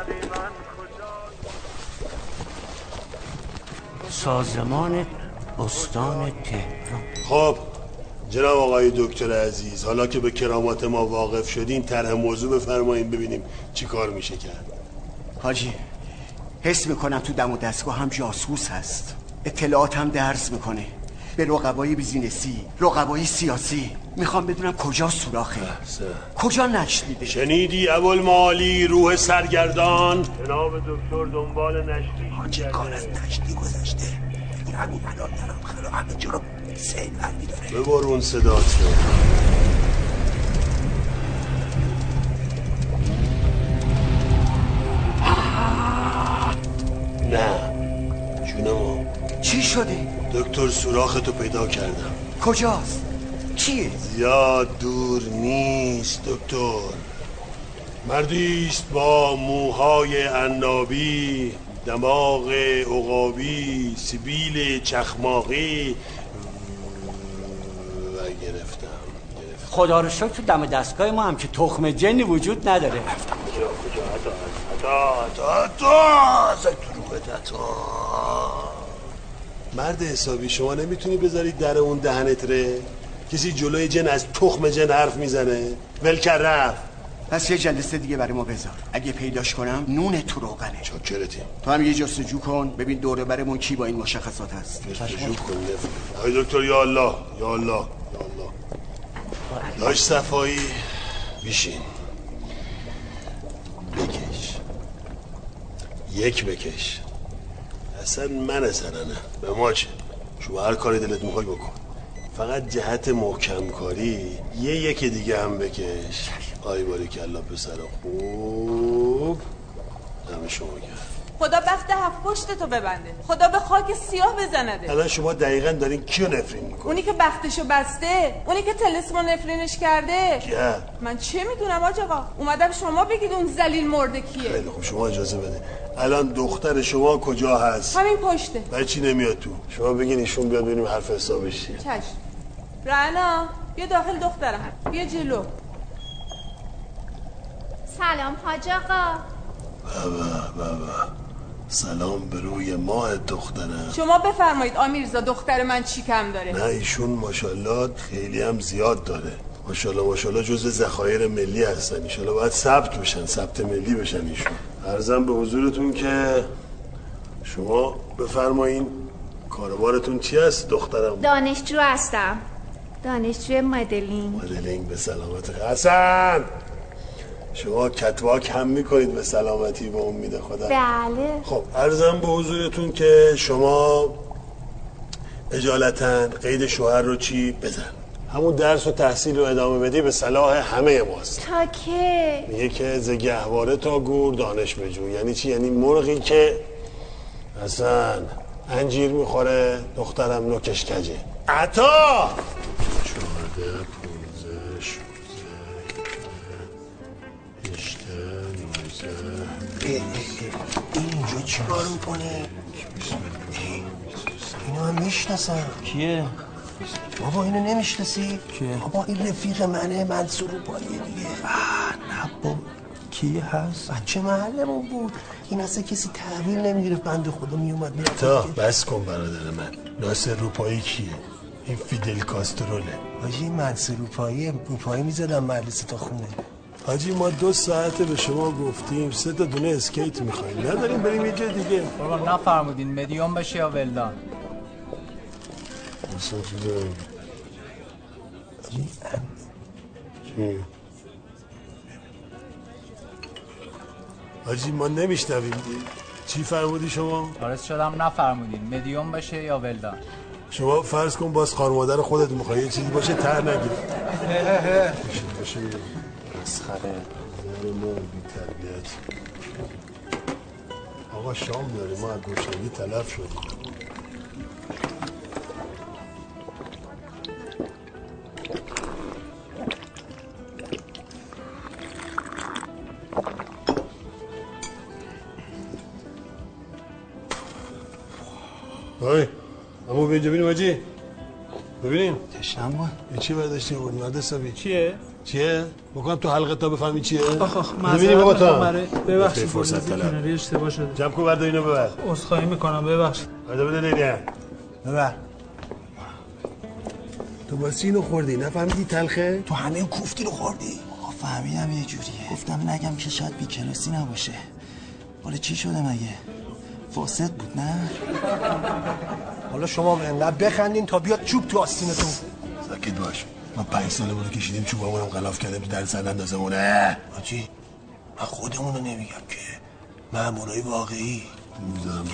سازمان استان تهران. خب جناب آقای دکتر عزیز حالا که به کرامات ما واقف شدین طرح موضوع بفرمایید ببینیم چی کار میشه کرد. حاجی حس می‌کنم تو دم و دستگاه هم جاسوس هست. اطلاعات هم درس می‌کنه. به رقبای بیزینسی رقبای سیاسی. می‌خوام بدونم کجا سوراخه. کجا نشت میده؟ شنیدی اول مالی روح سرگردان؟ جناب دکتر دنبال نشتی حاجی کار از نشتی گذشته؟ این همین الان دارم خیلی همه جا رو سیل بردی داره. ببر اون صدات رو. نه. جونمو چی شده؟ دکتر سوراختو پیدا کردم. کجاست؟ کیه؟ زیاد دور نیست دکتر. مردی است با موهای عنابی دماغ عقابی سبیل چخماقی. و گرفتم خدا رو شکر تو دم دستگاه ما هم که تخم جنی وجود نداره. کجا؟ کجا حتا حتا حتا تو حتا مرد حسابی شما نمی‌تونی بذاری در اون دهنت ره کسی جلوی جن از تخم جن حرف می‌زنه؟ ولکر رفت. پس یه جلسه دیگه برای ما بذار. اگه پیداش کنم نون تو روغنه. چاکرتی. تو هم یه جستجو کن ببین دوره برمون کی با این مشخصات هست. جستجو کن آقای دکتر یا الله یا الله یا الله. داش صفایی بیشین بکش. یک بکش. اصلا من سرنه به ما چه؟ شما هر کاری دلت می‌خوای بکن. فقط جهت محکم کاری یه یکی دیگه هم بکش. آی باری کلا پسر خوب. دم شما کرد خدا بخت هفت پشت تو ببنده. خدا به خاک سیاه بزنده. الان شما دقیقا دارین کیو نفرین میکن اونی که بختشو بسته اونی که تلسمو نفرینش کرده. کیه؟ من چه می‌دونم آج آقا اومدم شما بگید اون زلیل مرده کیه. خیلی خوب شما اجازه بده. الان دختر شما کجا هست؟ همین پشته. برای چی نمیاد تو؟ شما بگین ایشون بیاد ببینیم حرف حسابش چیه. چشم. رعنا بیا داخل دخترم. بیا جلو. سلام حاج آقا بابا بابا سلام به روی ماه دخترم. شما بفرمایید آمیرزا دختر من چی کم داره؟ نه ایشون ماشاءالله خیلی هم زیاد داره. ماشاءالله ماشاءالله جز ذخایر ملی هستن. ایشالله باید ثبت بشن ثبت ملی بشن ایشون. ارزم به حضورتون که شما بفرمایین کاروبارتون چی هست؟ دخترم. دانشجو هستم. دانشجو مدلینگ. مدلینگ به سلامت. حسن! شما کتواک هم می‌کنید به سلامتی به امید خدا. بله. خب ارزم به حضورتون که شما اجالتا قید شوهر رو چی بزن؟ همون درس و تحصیل رو ادامه بدی به صلاح همه ماست. تا که؟ میگه که ز گهواره تا گور دانش بجو. یعنی چی؟ یعنی مرغی که اصلا انجیر می‌خوره دخترم نوکش کجه. عطا! اینجا چی کار می‌کنه؟ اینو هم می‌شناسم کیه؟ بابا اینو نمی‌شناسی؟ کیه؟ بابا این رفیق منه منصور روپاییه دیگه نه بابا کی هست؟ بچه محلمون بود این اصلا کسی تحویل نمی‌گرفت بنده خدا میومد می‌رفت تا بس کن برادر من ناصر روپایی کیه؟ این فیدل کاستروله حاجی این منصور روپایی روپایی می‌زدم مدرسه تا خونه حاجی ما دو ساعته به شما گفتیم سه تا دونه اسکیت می‌خوایم. نداریم بریم یه جای دیگه. بابا نفرمودین مدیوم بشه یا ولدان. حاجی ما نمیشنویم. چی فرمودی شما؟ عرض شدم نفرمودین مدیوم بشه یا ولدان. شما فرض کن باز خار مادر خودت می‌خوای یه چیزی باشه تر نگیر. باشه مسخره. بی تربیت آقا شام داریم ما از گوشنگی تلف شدیم. های اما به اینجا بینیم آجی ببینیم. تشنم بود این چی برداشتی بود حسابی. چیه؟ چیه؟ بکنم تو حلقه تا بفهمی چیه؟ آخ آخ ببینیم بابا تا؟ ببخشید فرصت طلب. اشتباه شده. جمع کن برد اینو ببر. عذرخواهی می‌کنم ببخشید. بده بده لیلیه ببر. تو باسی اینو خوردی؟ نفهمیدی تلخه؟ تو همه اون کوفتی رو خوردی؟ آقا فهمیدم یه جوریه. گفتم نگم که شاید بیکلاسی نباشه. حالا چی شده مگه؟ فاسد بود نه؟ حالا شما انقدر بخندین تا بیاد چوب تو آستینتون. ساکت باش. ما پنج سالمون کشیدیم چوبامون هم غلاف کردیم در سر اندازمونه آجی من خودمونو نمیگم که. مامورای واقعی.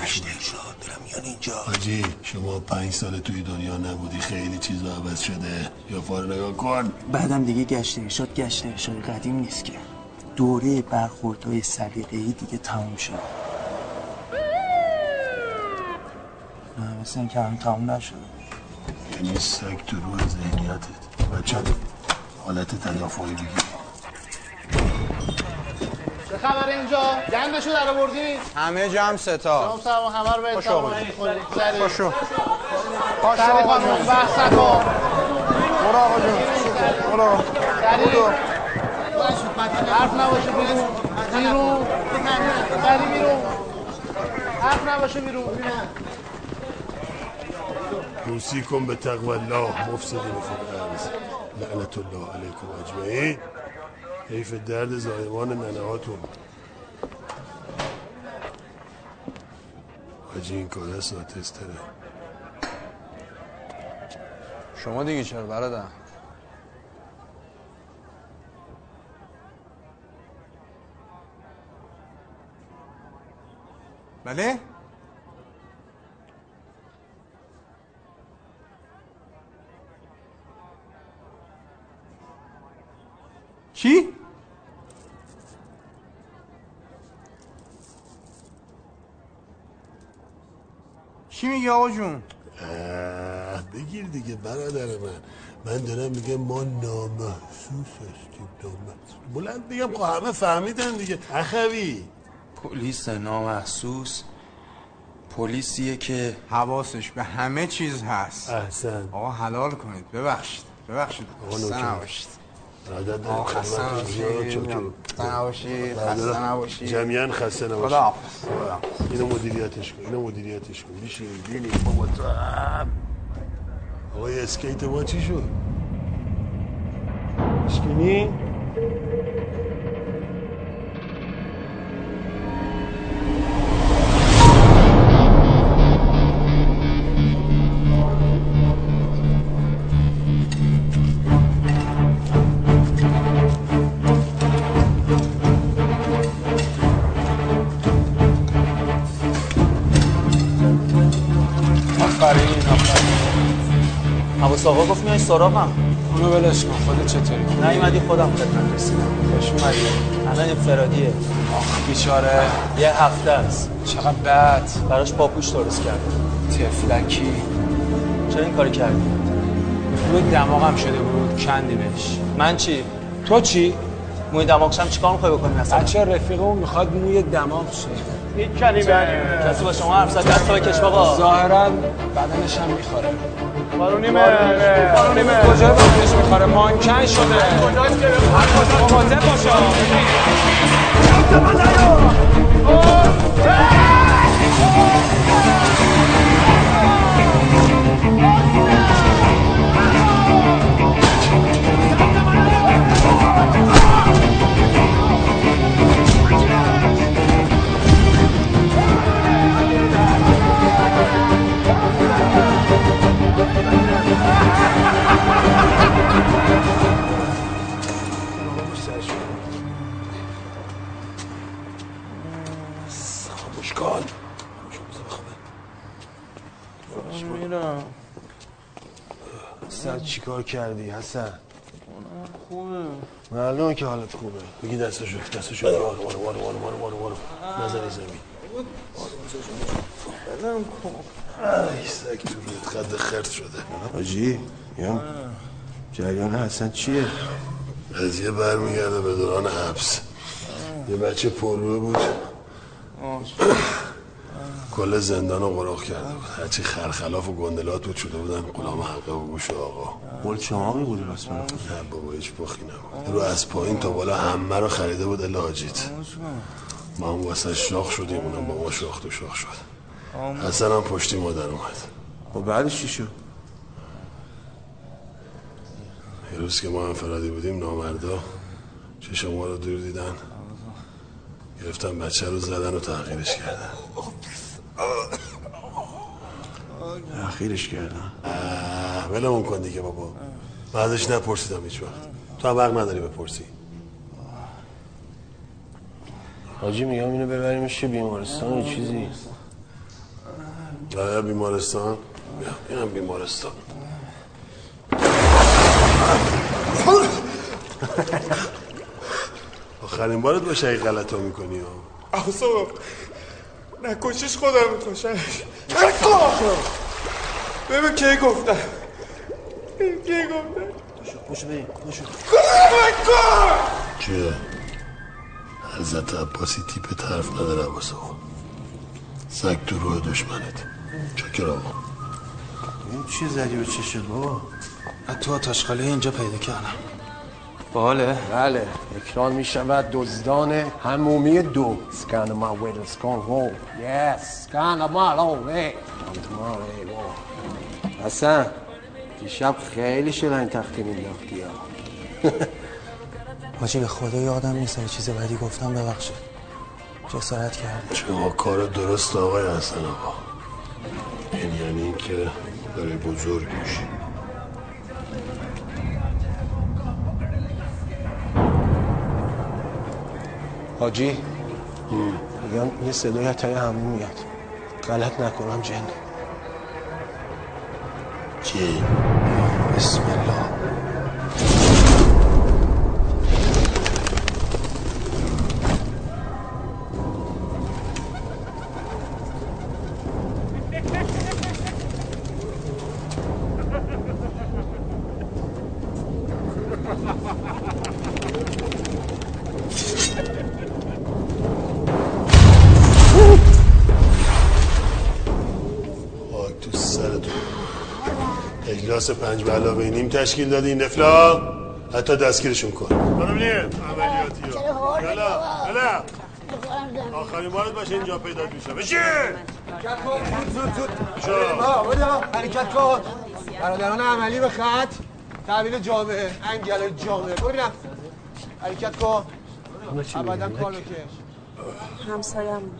گشت ارشاد دارم میان اینجا. حاجی شما پنج سال توی دنیا نبودی خیلی چیزا عوض شده. یا فار نگاه کن. بعدم دیگه گشت ارشاد گشت ارشاد قدیم نیست که. دوره برخوردهای سلیقه‌ای دیگه تموم شد. نه مثل اینکه هم تموم نشده. یعنی سگ تو روح ذهنیتت بچه حالت تدافعی بگیر چه خبر اینجا؟ گندشو در آوردی؟ همه جمع ستا شما سر همه رو به آقا. سریع. خوشو. سریع خانم بحث نکن برو آقا جون. برو. سریع حرف نباشه بیرون. بیرون. سریع بیرون. حرف نباشه بیرون. موسیکم به تقوی الله. مفسدین فی الارض لعنت الله علیکم اجمعین. حیف درد زایمان ننه هاتون حاجی این کاره ساتستره شما دیگه چرا برادر؟ بله؟ چی؟ چی میگی آقا جون؟ اه، بگیر دیگه برادر من. من دارم میگم ما نامحسوس هستیم نامحسوس. بلند بگم خب همه فهمیدن دیگه. اخوی. پلیس نامحسوس پلیسیه که حواسش به همه چیز هست. احسن. آقا حلال کنید. ببخشید. ببخشید. آقا خسته. نباشید خسته نباشید خسته جمعیان خسته نباشید خداحافظ. اینو مدیریتش کن اینو مدیریتش کن بیشی بینی بابا تو آقای اسکیت ما چی شد؟ اشکینی؟ حواس آقا گفت میای سراغم. اونو ولش کن خودت چطوری؟ نیومدی خودم خدمت رسیدم خوش اومدی. الان انفرادیه. آخ بیچاره. یه هفته است. چقدر بد. براش پاپوش درست کردم تفلکی. چرا این کاری کردی؟ روی دماغم شده بود کندیمش من چی؟ تو چی؟ موی دماغشم چیکار می‌خوای بکنی مثلا؟ بچه رفیقمون می‌خواد موی دماغ شه. یک کلمه کسی با شما حرف زد دست بکش بابا. ظاهرا بدنش هم می‌خوره. بارونیمه بارونیمه کجا بدنش می‌خوره؟ مانکن شده. مواظب باشا خاموش چیکار کردی؟ حسن. خوبه. معلومه که حالت خوبه. بگی دستشو دستشو وارو وارو وارو وارو وارو وارو نزنی زمین. بلم کن. ای سگ تو روت خد خرد شده حاجی میگم جریان حسن چیه؟ قضیه برمیگرده به دوران حبس. یه بچه پرروه بود. کل زندان رو قراق کرده بود هرچی خرخلاف و گندلات بود شده بودن غلام حقه و گوش آقا. قول چماقی بودی راست من نه بابا هیچ پخی نبود. رو از پایین تا بالا همه رو خریده بود الا حاجیت. ما هم واسه شاخ شدیم اونم با ما شاخ تو شاخ شد. حسن هم پشتی مادر اومد. و بعدش چی شد؟ یه روز که ما انفرادی بودیم نامردا چه ما رو دور دیدن گرفتن بچه رو زدن و تغییرش کردن. اخیرش کردم ولمون کن دیگه بابا. ازش نپرسیدم هیچ وقت. تو هم حق نداری بپرسی. حاجی میگم اینو ببریمش چه بیمارستان چیزی؟ آیا بیمارستان. بیا اینم بیمارستان. آخرین بارت باشه این غلط می‌کنی ها آسا نکشش خودم میکشش نکن ببین کی گفتم کی گفتم پشو بریم پشو نکن چیه؟ حضرت عباسی تیپ طرف نداره عباس آقا. سگ تو روح دشمنت. چکر آقا این چی زدی به چشت بابا؟ تو تاشقاله اینجا پیدا کردم. باله بله. اکران می شود دزدان همومی دو. سکن ما ویل سکن هو یس سکن ما لو وی حسن دیشب خیلی شلنگ تختی مینداختی ها. حاجی به خدا یادم نیست یه چیز بدی گفتم ببخشید. جسارت کرد شما کار درست آقای حسن آقا. این یعنی اینکه داره بزرگ میشی. حاجی میگم یه صدای اتای همون میاد. غلط نکنم جن. چی؟ تشکیل دادی این نفلا حتی دستگیرشون کن. برو ببینیم عملیاتی ها. یالا یالا. آخرین بارت باشه اینجا پیدا میشه. بشین! زود زود شو. حرکت کن برادران عملی به خط تحویل جامعه انگل جامعه. ببینم. حرکت کن. ابدا کالو کش همسایم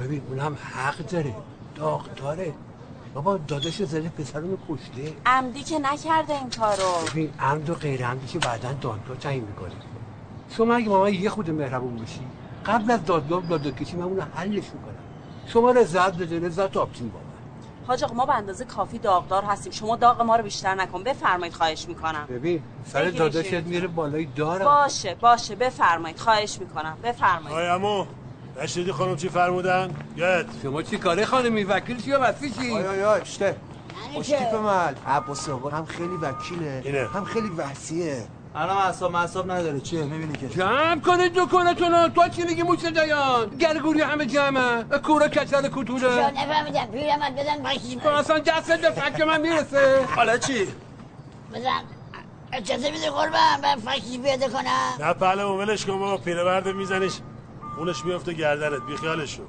ببین اونم حق داره. داغداره بابا داداش زده پسرونو کشته. عمدی که نکرده این کارو. ببین عمد و غیر عمدی که بعدا دادگاه تعیین می‌کنه. شما اگه ماما یه خود مهربون باشی قبل از دادگاه دادگاه کشی من اونو حلش می‌کنم. شما رضایت بده رضایت آبتین با حاج آقا ما به اندازه کافی داغدار هستیم. شما داغ ما رو بیشتر نکن. بفرمایید خواهش می‌کنم. ببین سر داداشت میره بالای دارم. باشه باشه. بفرمایید خواهش می‌کنم. بفرمایید. آقای نشنیدی خانم چی فرمودن؟ گت شما چی کاره خانمی وکیل چی یا وسیشی آی آی آی شته خوشتیپ مل عباس آقا هم خیلی وکیله. اینه. هم خیلی وحسیه. الان اصاب مصاب نداره. چیه؟ می‌بینی که. جمع کنید دکانتونو تو چی میگی موش دیان گرگوری همه جمعه. کورا کچل کتوله نفهمیدم پیرمت بزن باشی تو اصلا دست به فک من می‌رسه. حالا چی؟ بزن. اجازه بده قربان من فکری پیدا کنم. نه پهلوان ولش کن بابا. پیرمرد میزنیش. اونش میفته گردنت بیخیالش شو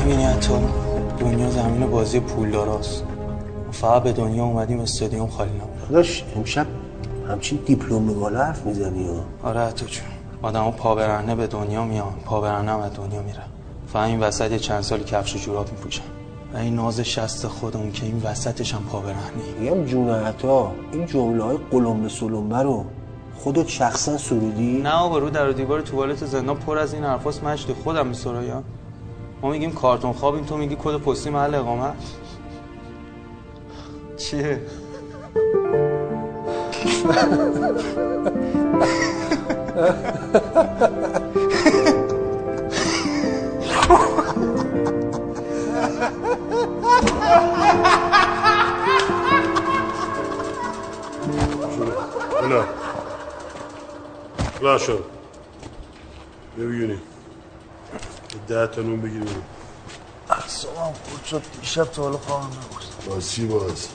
ببینی تو دنیا زمین بازی پول داراست فقط به دنیا اومدیم استادیوم خالی نبود. داداش امشب همچین دیپلم بالا حرف می‌زنی آره حتی جون. آدم ها پابرهنه به دنیا میان پابرهنه هم از دنیا میرن. فقط این وسط یه چند سالی کفش و جوراب میپوشن. این ناز شست خودمون که این وسطش هم پابرهنه میگم جون عطا این جمله های قلمبه سلمبه رو خودت شخصا سرودی؟ نه آبا رو در و دیوار توالت زندان پر از این حرفاست مجد خودم میسرایم ما میگیم کارتون خوابیم تو میگی کد پستی محل اقامت. چیه؟ <laughs> بلا بلا شد ببینیم ده تا نون بگیریم بریم. اعصابم خود شد دیشب تا حالا خوابم نبرد باز چی باز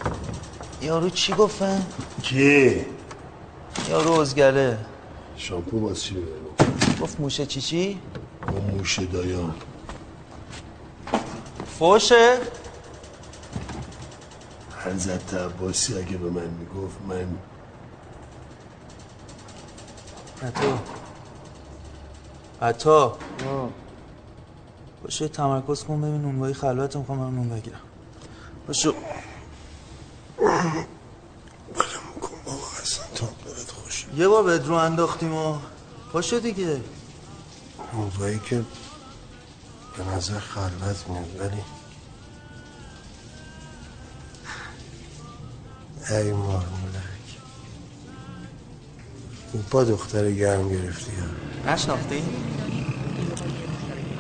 یارو چی گفتن؟ کی؟ یارو ازگله شامپو باز چی؟ گفت موشه چی چی؟ با موشه دایان فوشه؟ حضرت عباسی اگه به من می‌گفت من عطا. عطا. باشه تمرکز کن ببین نونوایی خلوت می‌خوام من نون بگیرم. باشه. یه بار بدرو انداختیم و باشه دیگه. موضوعی که به نظر خلوت میاد ولی ای مارمولک با دختر گرم گرفتی ها. نشناختی؟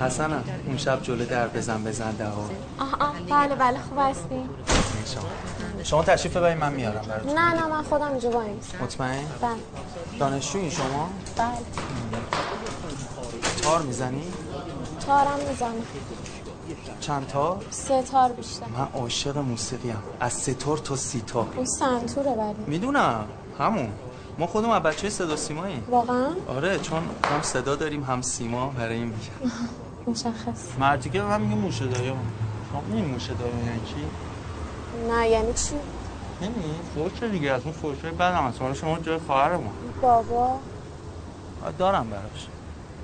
حسنم اون شب جلو در بزن بزن ها آه آه بله بله خوب هستیم شما. تشریف ببرید من میارم براتون. نه نه من خودم اینجا وای مطمئن؟ بله. دانشجویی شما؟ بله. تار می‌زنی؟ تارم می‌زنم چند تا؟ سه تار بیشتر. من عاشق موسیقی هم. از ستار تا سیتار اون سنتوره ولی می‌دونم. همون. ما خودمون از بچه صدا سیماییم. واقعا؟ آره چون هم صدا داریم هم سیما برای این <laughs> مشخص. مردی که من میگه موشه دایم شما این موشه دایم یعنی چی؟ نه یعنی چی؟ نمی فوش دیگه از اون فوشای بدم هست حالا شما جای خواهرمون بابا. دارم براش.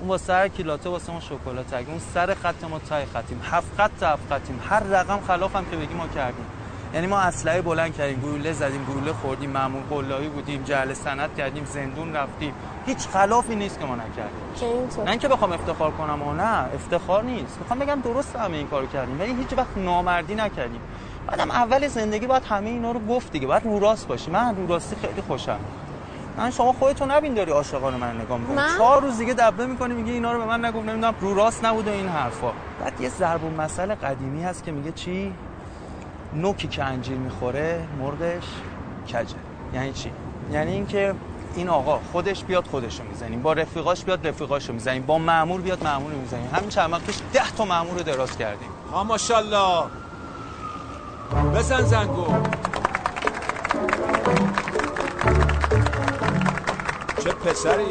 اون با سر کیلاته واسه ما شکلات اگه اون سر خط ما تای خطیم. هفت خط تا هفت خطیم. هر رقم خلاف هم که بگی ما کردیم. یعنی ما اسلحه بلند کردیم گلوله زدیم گلوله خوردیم معمول قلابی بودیم جعل سند کردیم زندون رفتیم. هیچ خلافی نیست که ما نکردیم. که نه اینکه بخوام افتخار کنم و نه افتخار نیست. می‌خوام بگم درست همه این کارو کردیم ولی هیچ وقت نامردی نکردیم. بعدم اول زندگی باید همه اینا رو گفت دیگه. باید رو راست باشی. من رو راستی خیلی خوشم. من شما خودتون نبین داری عاشقانه من نگاه می‌کنی؟ چهار روز دیگه دبه می‌کنی میگه اینا رو به من نگفت نمی‌دونم رو راست نبود و این حرفا. بعد یه ضرب مسئله قدیمی هست که میگه چی؟ نوکی که انجیر می‌خوره مرغش کجه؟ یعنی چی؟ یعنی اینکه این آقا خودش بیاد خودشو می‌زنیم با رفیقاش بیاد رفیقاشو می‌زنیم با مامور بیاد مامور می‌زنیم همین چند وقت پیش 10 تا مامور رو دراز کردیم. ها ماشاءالله. بزن زنگو. پسری.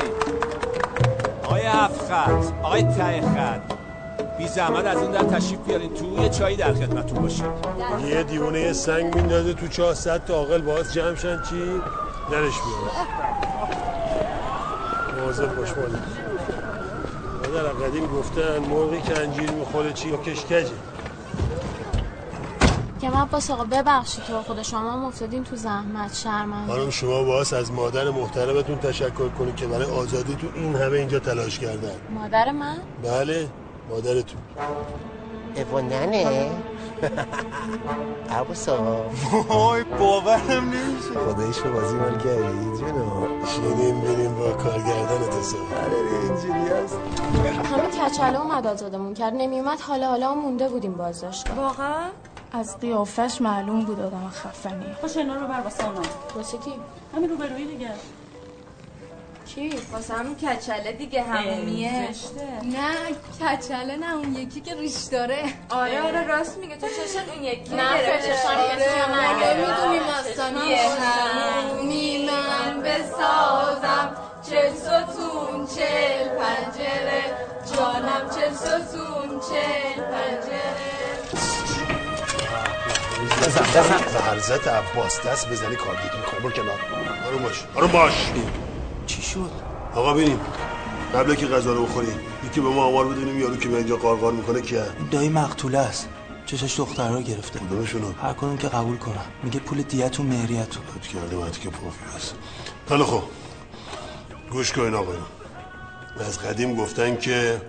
آقای هفت خط آقای ته خط بی زحمت از اون در تشریف بیارین. تو یه چایی در خدمتتون باشید یه دیوونه یه سنگ میندازه تو چاه صد تا عاقل باز جمع شن. چی؟ درش بیاره مواظب باش مادر. قدیم گفتن مرغی که انجیر می‌خوره چی؟ کشکجه. که من باس آقا ببخشید تو خود شما هم افتادین تو زحمت شرمنده. خانم شما باز از مادر محترمتون تشکر کنید که برای آزادی تو این همه اینجا تلاش کردن. مادر من؟ بله مادرتون. ایوا ننه. <laughs> عبوسا. وای باورم نمیشه. خدایش رو بازی مال کردی جونو. شیرین بریم با کارگردان تصور آره اینجوری هست. همه کچله اومد آزادمون کرد. نمیومد حالا حالا مونده بودیم بازداشت واقعا؟ از قیافش معلوم بود آدم خفنی خوش اینا رو بر واسه اونا. واسه کی؟ همین روبرویی دیگه. کی؟ واسه همون کچله دیگه همومیه. نه کچله نه اون یکی که ریش داره. آره آره راست میگه. تو چشت اون یکی نه، چشم کسی رو نگرفته. می‌دونیم اصلا یه همومی من بسازم. چل ستون چل پنجره. جانم چل ستون چل پنجره. بزن بزن. عباس دست بزنی کارگیت می‌کنه برو کنار. آروم باش. آروم باش. چی شد؟ آقا ببینیم قبل که غذا رو بخوری یکی به ما آمار بدونیم یارو که به اینجا قارقار می‌کنه کیه. دایی مقتوله است. چشش دخترها گرفته. کدومشونو؟ هر کدوم که قبول کنم میگه پول دیت و مهریت رو بد کرده باید که پروفی هست حالا خب گوش کن آقایون. از قدیم گفتن که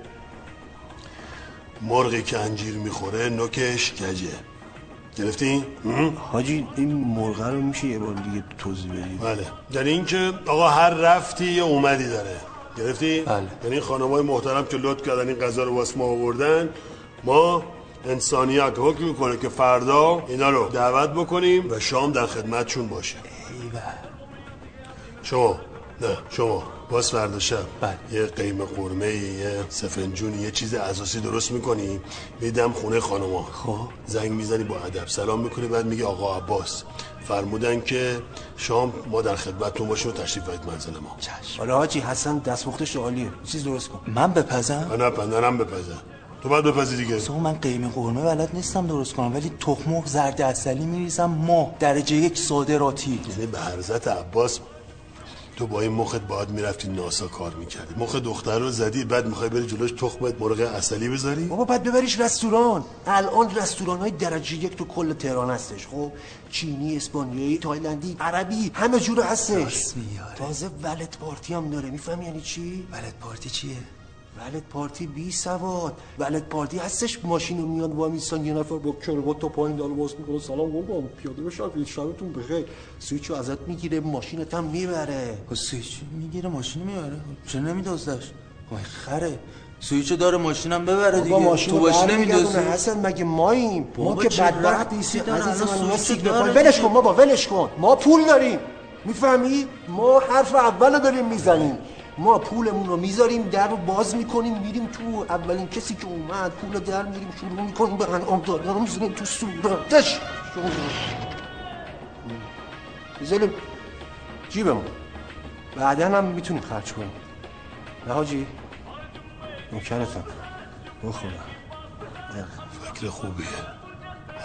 مرغی که انجیر می‌خوره نوکش گجه. گرفتی؟ حاجی این مرغه رو میشه یه بار دیگه توضیح بدی بله. یعنی اینکه آقا هر رفتی یه اومدی داره. گرفتی؟ بله. یعنی خانم های محترم که لطف کردن این غذا رو واسه ما آوردن ما انسانیت حکم می‌کنه که فردا اینا رو دعوت بکنیم و شام در خدمتشون باشه. شما. نه شما. باز فردا شب. یه قیم قرمه یه سفنجون یه چیز اساسی درست می‌کنی. میدم خونه خانما خب. زنگ می‌زنی با ادب. سلام می‌کنی بعد میگه آقا عباس. فرمودن که شام ما در خدمتتون باشیم و تشریف برید منزل ما. حالا حاجی حسن دستپختش عالیه چیز درست کن. من بپزم؟ من پندرم بپزم. تو باید بپزی دیگه. سو من قیمه قرمه بلد نیستم درست کنم ولی تخم مرغ زرد اصلی میریزم ما درجه یک صادراتی. یعنی به حضرت عباس تو با این مخت باید می‌رفتی ناسا کار می‌کردی. مخ دختر رو زدی بعد می‌خوای بری جلوش تخمت مرغ اصلی بذاری؟ بابا بعد ببریش رستوران. الان رستوران های درجه یک تو کل تهران هستش خب؟ چینی اسپانیایی تایلندی عربی همه جور هستش. تازه valet party هم داره می‌فهمی یعنی چی؟ valet party چیه؟ valet party بی سواد. valet party هستش ماشین رو میاد وامیستان یه نفر با کراوات تا پایین داره باز می‌کنه. سلام قربان پیاده بشید شبتون بخیر. سویچ رو ازت می‌گیره ماشینت هم می‌بره. سویچ می‌گیره ماشین می‌بره. چرا نمیدازدش؟ وای خره. سویچ داره ماشینم ببره دیگه. ماشین تو باشی نمیدازه نمیدازی. حسن مگه ماییم؟ ما که چه بدبخت داره؟ عزیز من ما سیگنال. ولش. کن بابا ولش کن. ما پول داریم. می‌فهمی؟ ما حرف اول داریم می‌زنیم. ما پولمون رو می‌ذاریم در رو باز می‌کنیم میریم تو اولین کسی که اومد پول در میریم شروع می‌کنیم به انعام دادن رو می‌زنیم تو صورتش می‌ذاریم جیبمون. بعدا هم می‌تونیم خرج کنیم. نه حاجی نوکرتم بخورم فکر خوبیه.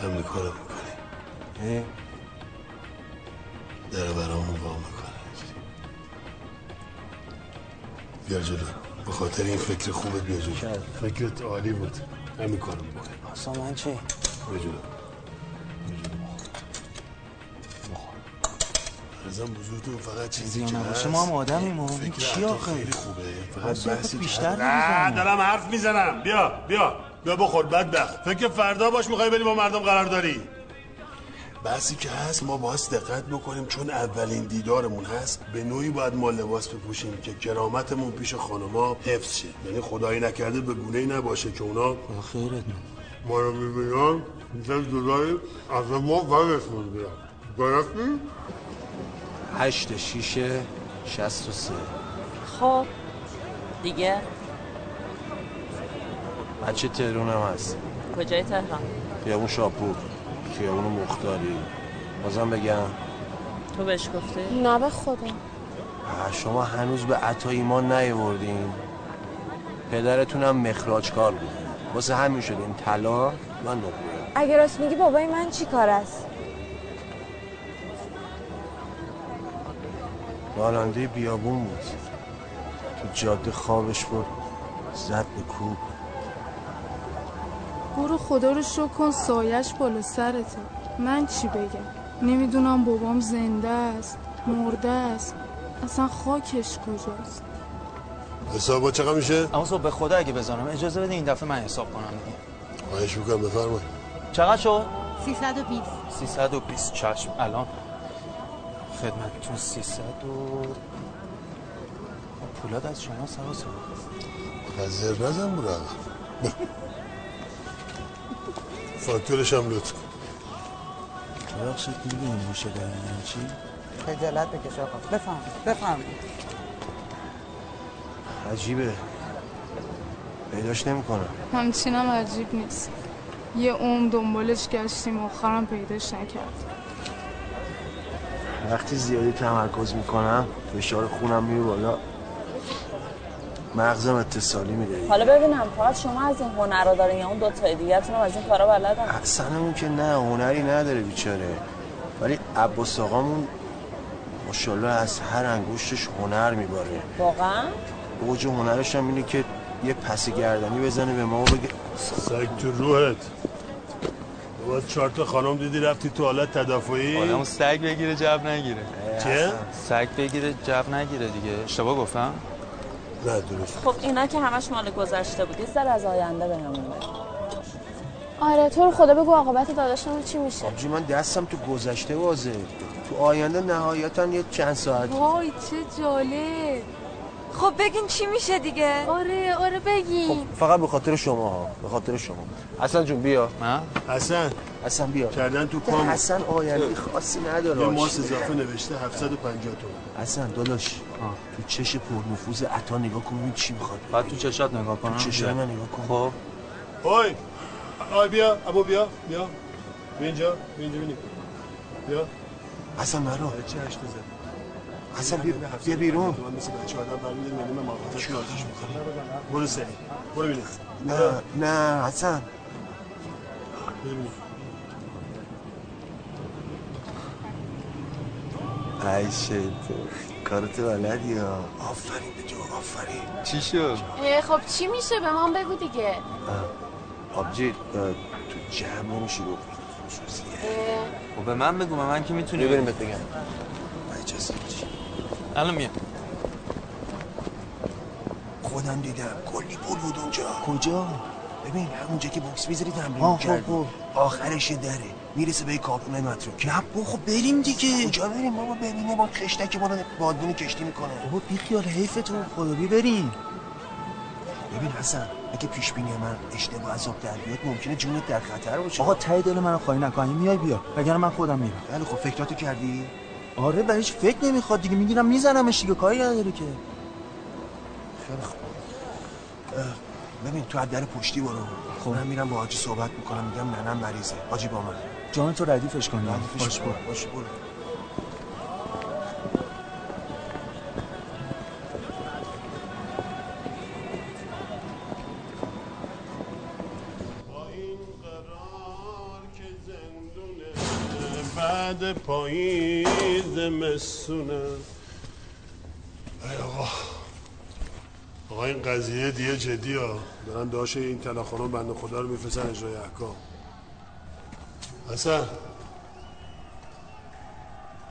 همین کارو می‌کنی در برامون وا بیا جلو. به خاطر این فکر خوبت بیا جلو. فکرت عالی بود. همین کارو می‌کنی. اصلا من چی؟ بیا جلو. ارزم بزرگتون فقط چیزی که نباشه هست. ما هم آدمیم و این چی آخه؟ خیلی خوبه. فقط واسه بحثی بیشتر نه دارم حرف می‌زنم. بیا بیا. بیا بخور بدبخت. فکر فردا باش می‌خوای بری با مردم قرار داری بحثی که هست ما باید دقت بکنیم چون اولین دیدارمون هست به نوعی باید ما لباس بپوشیم که کرامتمون پیش خانما حفظ شه. یعنی خدایی نکرده به گونه نباشه که اونا خیرت ما رو می‌بینن میشن جدای از ما ورشون بیان. درستی؟ هشت شیشه شست و سه. خب دیگه؟ بچه تهرون هم هست. کجای تهران؟ خیابون شاپور. خیابون مختاری. بازم بگم. تو بهش گفتی؟ نه به خدا. اه، شما هنوز به عطا ایمان نیاوردین. پدرتونم مخراج کار بود. واسه همین شد این طلا من نقویم اگه راست میگی بابای من چی کار است؟ راننده بیابون بود. تو جاده خوابش بود زد به کوب برو خدا رو شکر کن سایش بالا سرته. من چی بگم؟ نمی‌دونم بابام زنده است مرده است. اصلا خاکش کجاست؟ حسابا چقدر میشه؟ اما صبح به خدا اگه بزنم اجازه بده این دفعه من حساب کنم دیگه. خواهش می‌کنم بفرمایید. چقدر شد؟ 320 320 چشم. الان خدمتتون 300 و پولاد از شما سوا سوا خزر نزن برو. فاکتورش هم لطف کن. ببخشید می‌دونی داره یعنی چی؟ خجالت بکش آقا. بفهم بفهم عجیبه. پیداش نمی‌کنم. همچینم عجیب نیست. یه عمر دنبالش گشتیم آخرم پیداش نکرد. وقتی زیادی تمرکز می‌کنم فشار خونم میره بالا. مغزم اتصالی میده حالا ببینم فقط شما از این هنر رو دارین یا اون دو تا دیگه هم از این کارا بلدن؟ حسنمون که نه هنری نداره بیچاره. ولی عباس آقامون ماشاءالله از هر انگشتش هنر میباره. واقعا؟ اوج هنرش هم اینه که یه پس گردنی بزنه به ما و بگه سگ تو روحت. باید چهار تا خانم دیدی رفتی تو حالت تدافعی؟ آدمو سگ بگیره جب نگیره. چیه؟ سگ بگیره جب نگیره دیگه. اشتباه گفتم؟ نه درست. خب اینا که همش مال گذشته بود. یه سر از آینده بهمون بگو آره تو رو خدا بگو عاقبت داداشم چی میشه؟ آبجی من دستم تو گذشته بازه. تو آینده نهایتا یه چند ساعت. وای چه جالب. خب بگین چی میشه دیگه؟ آره آره بگین. فقط به خاطر شما ها. به خاطر شما. حسن جون بیا. من حسن. حسن بیا. کردن تو کام حسن آینده خاصی نداره. یه. ماس اضافه نوشته 750 تومن. حسن داداش. تو چش پرنفوذ عطا نگاه کن ببین چی می‌خواد. بعد تو چشات نگاه کنم. تو چشای من نگاه کن. خب. اوی. آی بیا. ابو بیا. بیا. بیا اینجا. بیا اینجا بینیم بیا. حسن مرا چه هشت زد حسن بیا. بیا بیرون. من مثل بچه آدم برمیدیم یعنی من رو آتیش می‌کنم. برو سری. برو بینیم نه نه حسن. ببینیم ای شیطون کارت بلدی ها آفرین به تو آفرین. چی شد؟ خب چی میشه؟ به من بگو دیگه. آبجی تو جمع نمیشی رو خصوصیه. خب به من بگو به من که می‌تونی. ببینیم بهت بگم. اجازه الان میام. خودم دیدم. کلی پول بود اونجا. کجا؟ ببین همونجا که بوکس می‌ذاری تمرین خب، آخرش یه دره. می‌رسه به کارخونه متروکه نه با خب بریم دیگه. کجا بریم بابا؟ ببینه با خشتک ما رو بادبونی کشتی می‌کنه. بابا بی خیال حیف تو خدا بی بریم. ببین حسن اگه پیش بینی من اشتباه از آب در بیاد ممکنه جونت در خطر باشه. آقا ته دل منو خواهی نکنی میای بیا. وگرنه من خودم میرم. بله خب فکراتو کردی؟ آره و هیچ فکر نمی‌خواد دیگه. می‌گیرم میزنمش دیگه. کاری نداره که. خیلی خوب. ببین تو از در پشتی برو. خب. من میرم با حاجی صحبت می‌کنم میگم ننم مریضه. حاجی با من. جان تو ردیفش کن ردیفش باش برو. باش برو. بعد پاییز مسونه. ای آقا. آقا این قضیه دیگه جدی ها دارن داشته این تلاخانان بند خدا رو میفرستن اجرای احکام. حسن.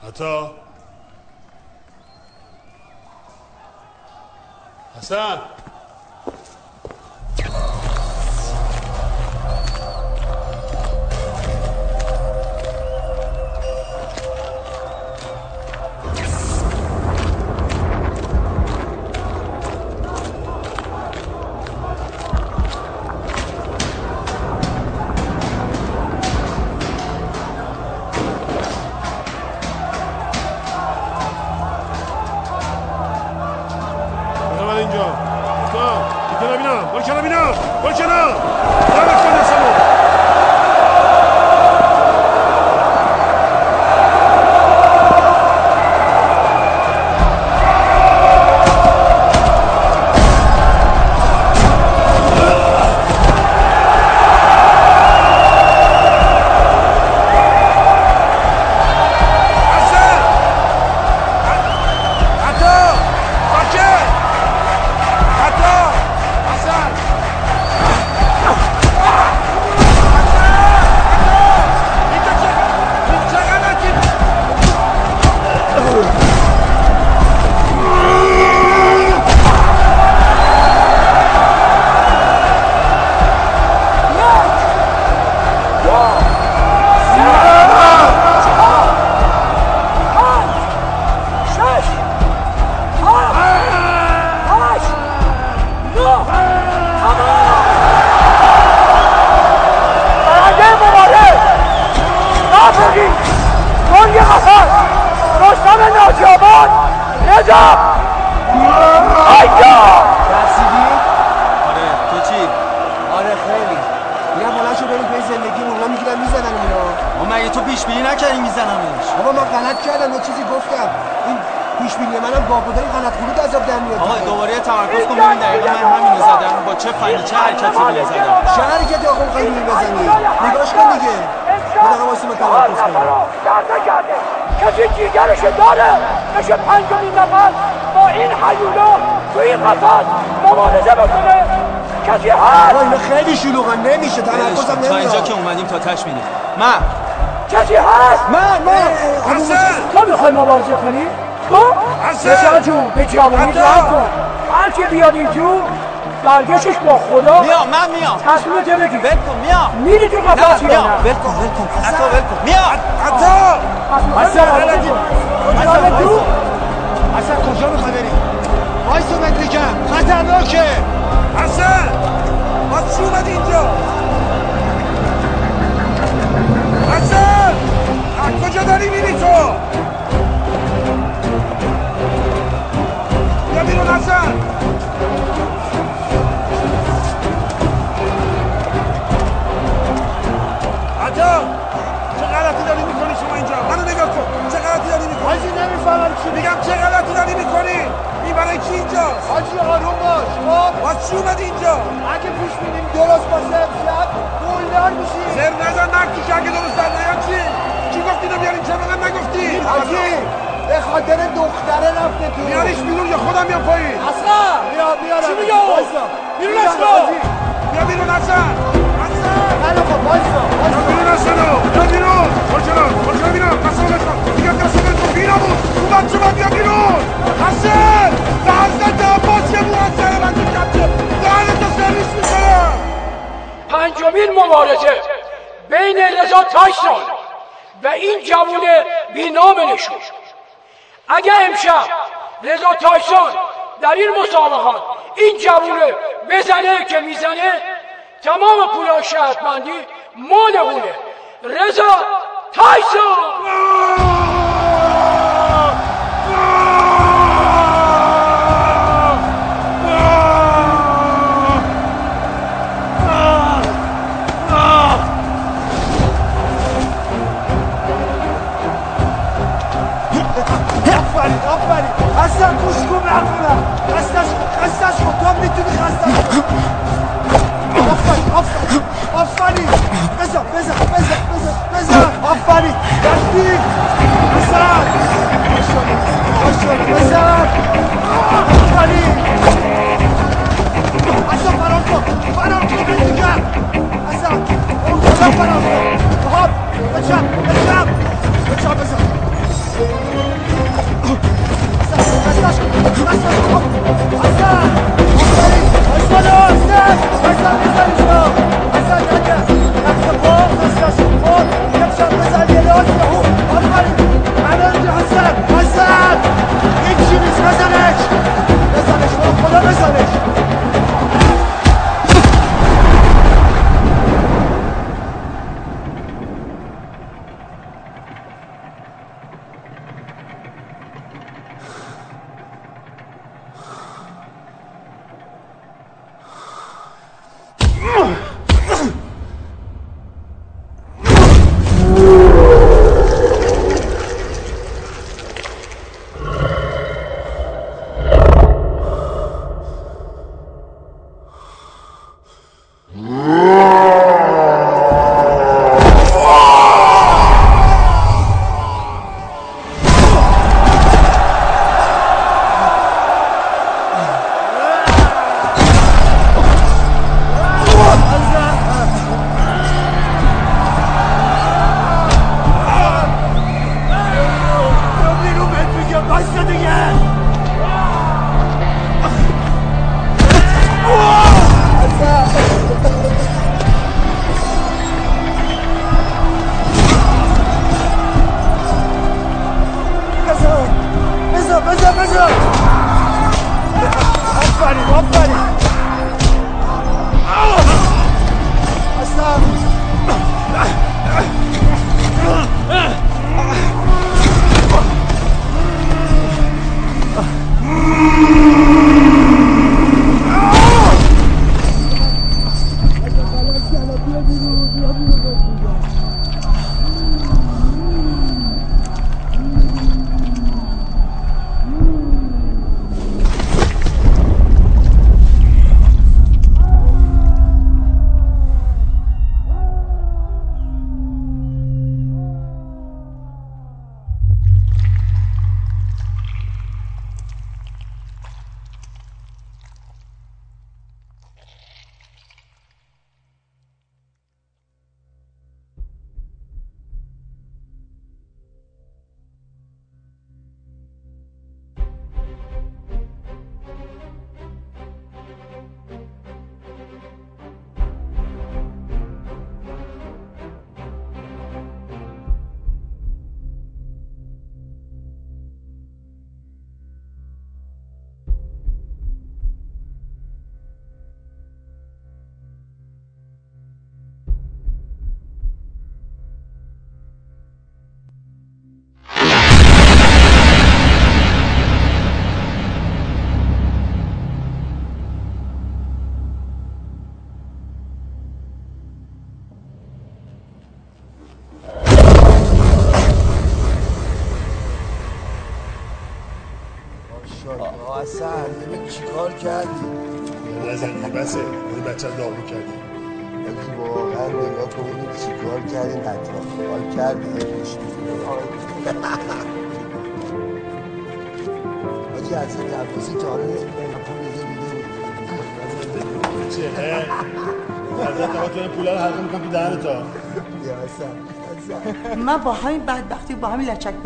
عطا. حسن. برگشتش با خدا. میام من میام. تصمیمت بگیر. ول کن میام. میری تو یا میام. نه؟ ول در این مسابقات این جوونه بزنه که می‌زنه تمام پول شهرمندی مال اونه. رضا تایسون! <laughs> آفرین آفرین. اصلا گوش کن خستش کن کن تو هم می‌تونی خستش کن آفرین اصلا اون خب بزنش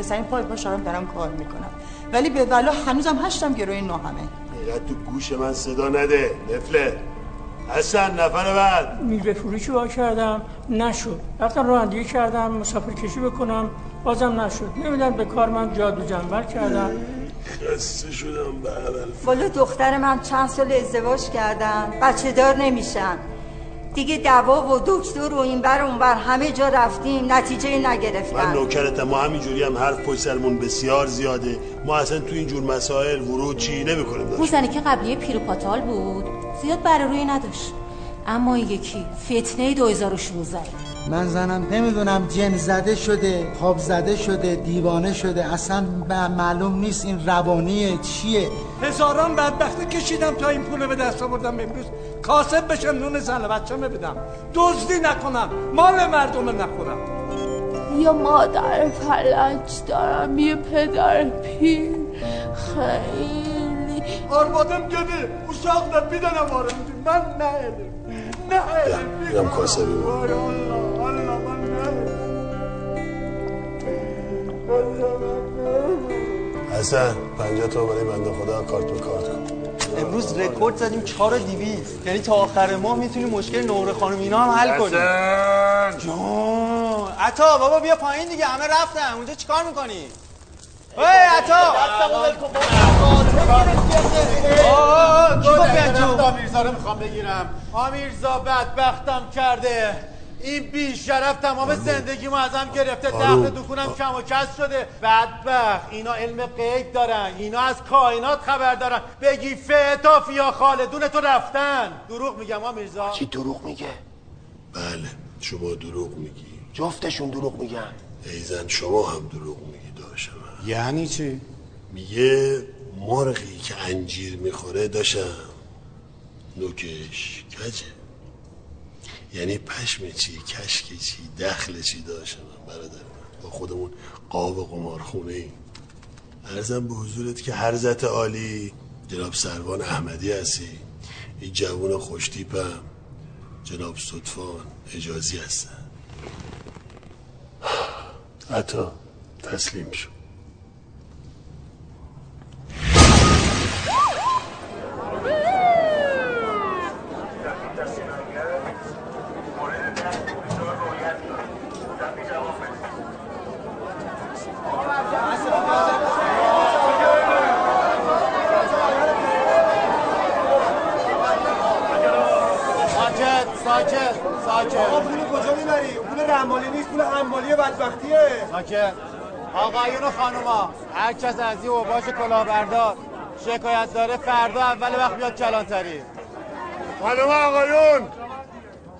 پسرین پای پا شارم دارم کار می‌کنم. ولی به ولا هنوزم هشتم گروه نو همه. اینقدر تو گوش من صدا نده نفله. حسن نفر بعد. میوه فروشی وا کردم نشد. رفتم رانندگی کردم مسافر کشی بکنم بازم نشد. نمیدن به کار من جادو جنبر کردم. خسته شدم به اول والا دختر من چند سال ازدواج کردن بچه دار نمیشن. دیگه دوا و دکتر و این بر اون بر همه جا رفتیم نتیجه من نگرفتن نوکرتم ما همینجوری هم حرف پشت سرمون بسیار زیاده. ما اصلا تو اینجور مسائل ورود چی نمی‌کنیم اون زنی که قبلیه پیروپاتال بود زیاد بر روی نداشت. اما این یکی فتنه 2016 من زنم نمی‌دونم جن زده شده خواب زده شده دیوانه شده. اصلا معلوم نیست این روانیه چیه. هزاران بدبختی کشیدم تا این پول به دست آوردم امروز. کاسب بشم نون زن بچه بدم. دزدی نکنم. مال مردم نخورم. یه مادر فلج دارم یه پدر پیر. خیلی. dedi. Ben ne edim? Ne edim? اینم کاسبی بود. Vay Allah, Allah ben ne edim? حسن پنجاه تا برای بنده خدا کارت به کارت کن. امروز رکورد زدیم 4 200 یعنی تا آخر ماه می‌تونیم مشکل نور خانم اینا هم حل کنیم جون عطا بابا بیا پایین دیگه همه رفتن. اونجا چیکار می‌کنی؟ اوی عطا! آمیرزا رو می‌خوام بگیرم. آمیرزا بدبختم کرده. این بی شرف تمام زندگیمو ازم گرفته. دخل دکونم کم و کس شده. بدبخت. اینا علم غیب دارن. اینا از کائنات خبر دارن. بگی فتاف یا خالدون تو رفتن. دروغ میگم آمیرزا چی دروغ میگه؟ بله. شما دروغ میگی. جفتشون دروغ میگن. ایزن شما هم دروغ میگی داشتم یعنی چی؟ میگه مرغی که انجیر می‌خوره داشتم. نوکش. کجه یعنی پشم چی کشک چی دخل چی برادر من؟ با خودمون قاب قمارخونه ایم ارزم به حضورت که حرزت عالی جناب سروان احمدی هستی. این جوون خوشتیپم جناب صدفان اجازی هستن. <sighs> حتی تسلیم شد ساکت ساکت ساکت آقا پول کجا رحمالی نیست پول حمالی بدبختیه. ساکت آقایون و خانوما هر کس از این اوباش کلاهبردار شکایت داره فردا اول وقت بیاد کلانتری. خانم آقایون.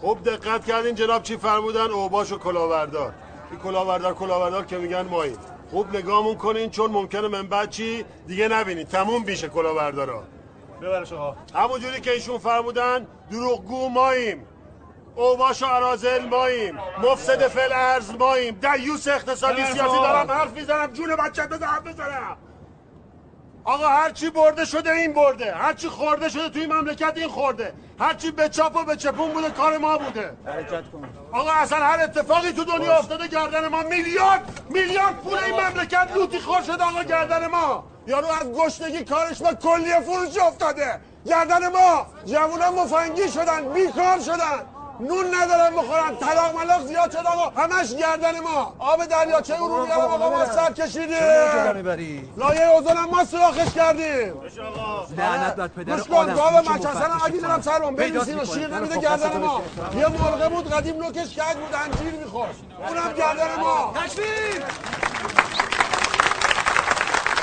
خوب دقت کردین جناب چی فرمودن؟ اوباش و کلاوردار این کلاوردار کلاوردار که میگن ماییم خوب نگاهمون کنین چون ممکنه من بعد چی؟ دیگه نبینین. تموم بیشه کلاوردارا ببرش آقا. همون جوری که ایشون فرمودن دروغگو ماییم. اوباش و عرازل ماییم. مفسد فل ارز ماییم. دیوس اقتصادی سیاسی خوب. دارم حرف می‌زنم. جون بچه بزن حرف بزنم. آقا هرچی برده شده این برده. هرچی خورده شده توی مملکت این خورده. هرچی به چاپ و به چپون بوده کار ما بوده. حرکت کن. آقا اصلا هر اتفاقی تو دنیا افتاده گردن ما میلیارد میلیارد پول این مملکت لوتی خور شده آقا گردن ما. یارو از گشنگی کارش به کلیه فروشی افتاده. گردن ما. جوونا مفنگی شدن بیکار شدن. نون ندارن بخورن طلاق ملاق زیاد شد آقا. همش گردن ما. آب دریاچه ارومیه رو آقا ما سر کشیدیم. لایه اوزان هم ما سراخش کردیم. لعنت بر پدر آدم. گاو چه مچ اصلا مفت اگه دارم سرم. بنویسین و. شیر نمیده خب، گردن دستتو ما. بشکن. یه مرغه بود قدیم نوکش کج بود انجیر می‌خورد. اونم گردن ما. تکبیر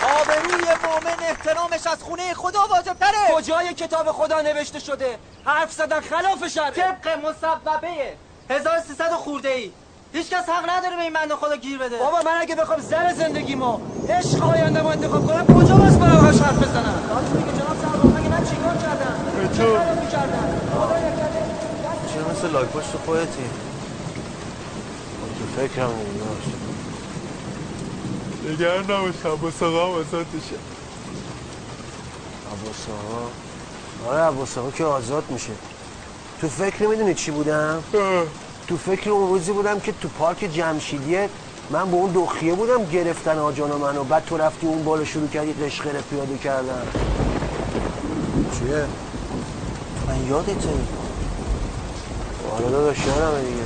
آبروی مؤمن احترامش از خونه خدا واجبتره. کجای کتاب خدا نوشته شده؟ حرف زدن خلاف شرعه طبق مصوبه. 1300 خورده ای هیچ کس حق نداره به این بنده خدا گیر بده. بابا من اگه بخوام زن زندگیمو عشق آینده ما انتخاب کنم کجا باز برم هاش حرف بزنم؟ راست میگه جناب سرور مگه من چیکار خدا نکرده چرا مثل لاک پشت خودتی تو فکرم اوناست نگران نباشم. با ساقا وسطشه عباس آقا. آره عباس آقا که آزاد میشه. تو فکر می‌دونی چی بودم؟ تو فکر اون روزی بودم که تو پارک جمشیدیه من به اون دخیه بودم گرفتن آجان منو بعد تو رفتی اون بالا شروع کردی قشقره پیاده کردن. چیه؟ من یادته آره داداش یادمه دیگه.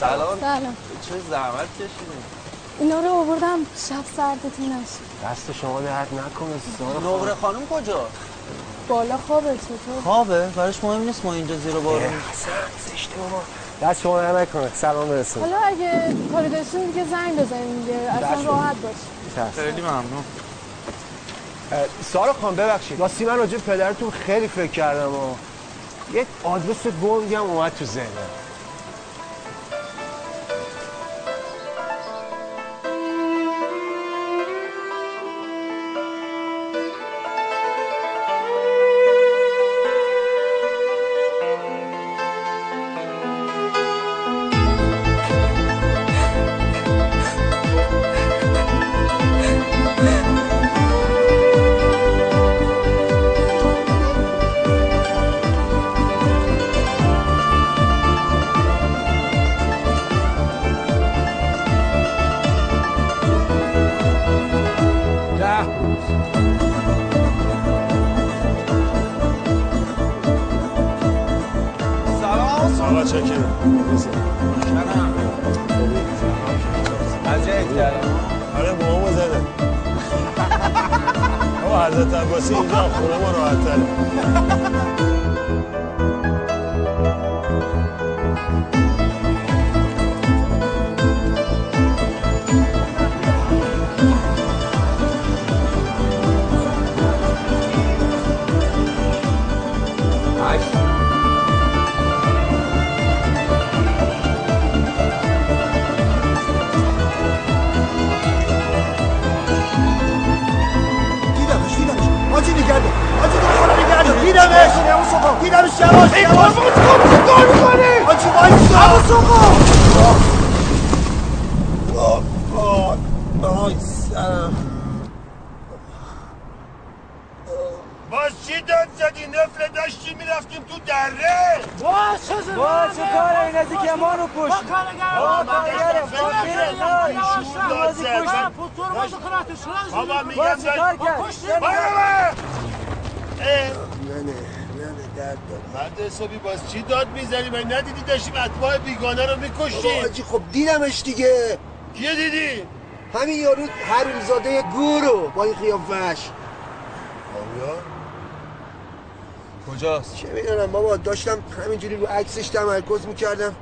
سلام. سلام. چه زحمت کشیدین اینا رو آوردم شب سردتون نشه دست شما درد نکنه سارا نقره خانم کجا؟ بالا خوابه چطور؟ خوابه؟ براش مهم نیست ما اینجا زیر بارون زشته بابا دست شما درد نکنه سلام برسون. حالا اگه کاری داشتین دیگه زنگ بزنین دیگه اصلا. راحت باش. خیلی ممنون. سارا خان ببخشید. واسه من راجع پدرتون خیلی فکر کردم و یک آدرس گنگی هم اومد تو ذهنم. کردم آره بابامو زده <laughs> آقا حضرت عباسی اینجا خونه ما راحت تره دختر نگرده دیدمش دیدمش یواش ای یواش بابا تو چیکار می‌کنی؟ آجی وایسا عباس آقا! آی سرم باز چی داد زدی؟ نفل داشتی می‌رفتیم تو دره. باز چه زدی؟ باز چه کاره؟ این از که ما رو با کارگره با کارگره ایشون داد زد پوتور بازو کناتو شلنز بابا میگم داد بابا نه نه نه درد داد مرد حسابی باز چی داد می‌زنی؟ من ندیدی داشتیم اتباع بیگانه رو میکشتیم. آجی خب دیدمش دیگه. کیه دیدی؟ همین یارو حرومزاده گورو با این قیافش کجاست؟ چه می‌دونم بابا داشتم همینجوری رو عکسش تمرکز می‌کردم.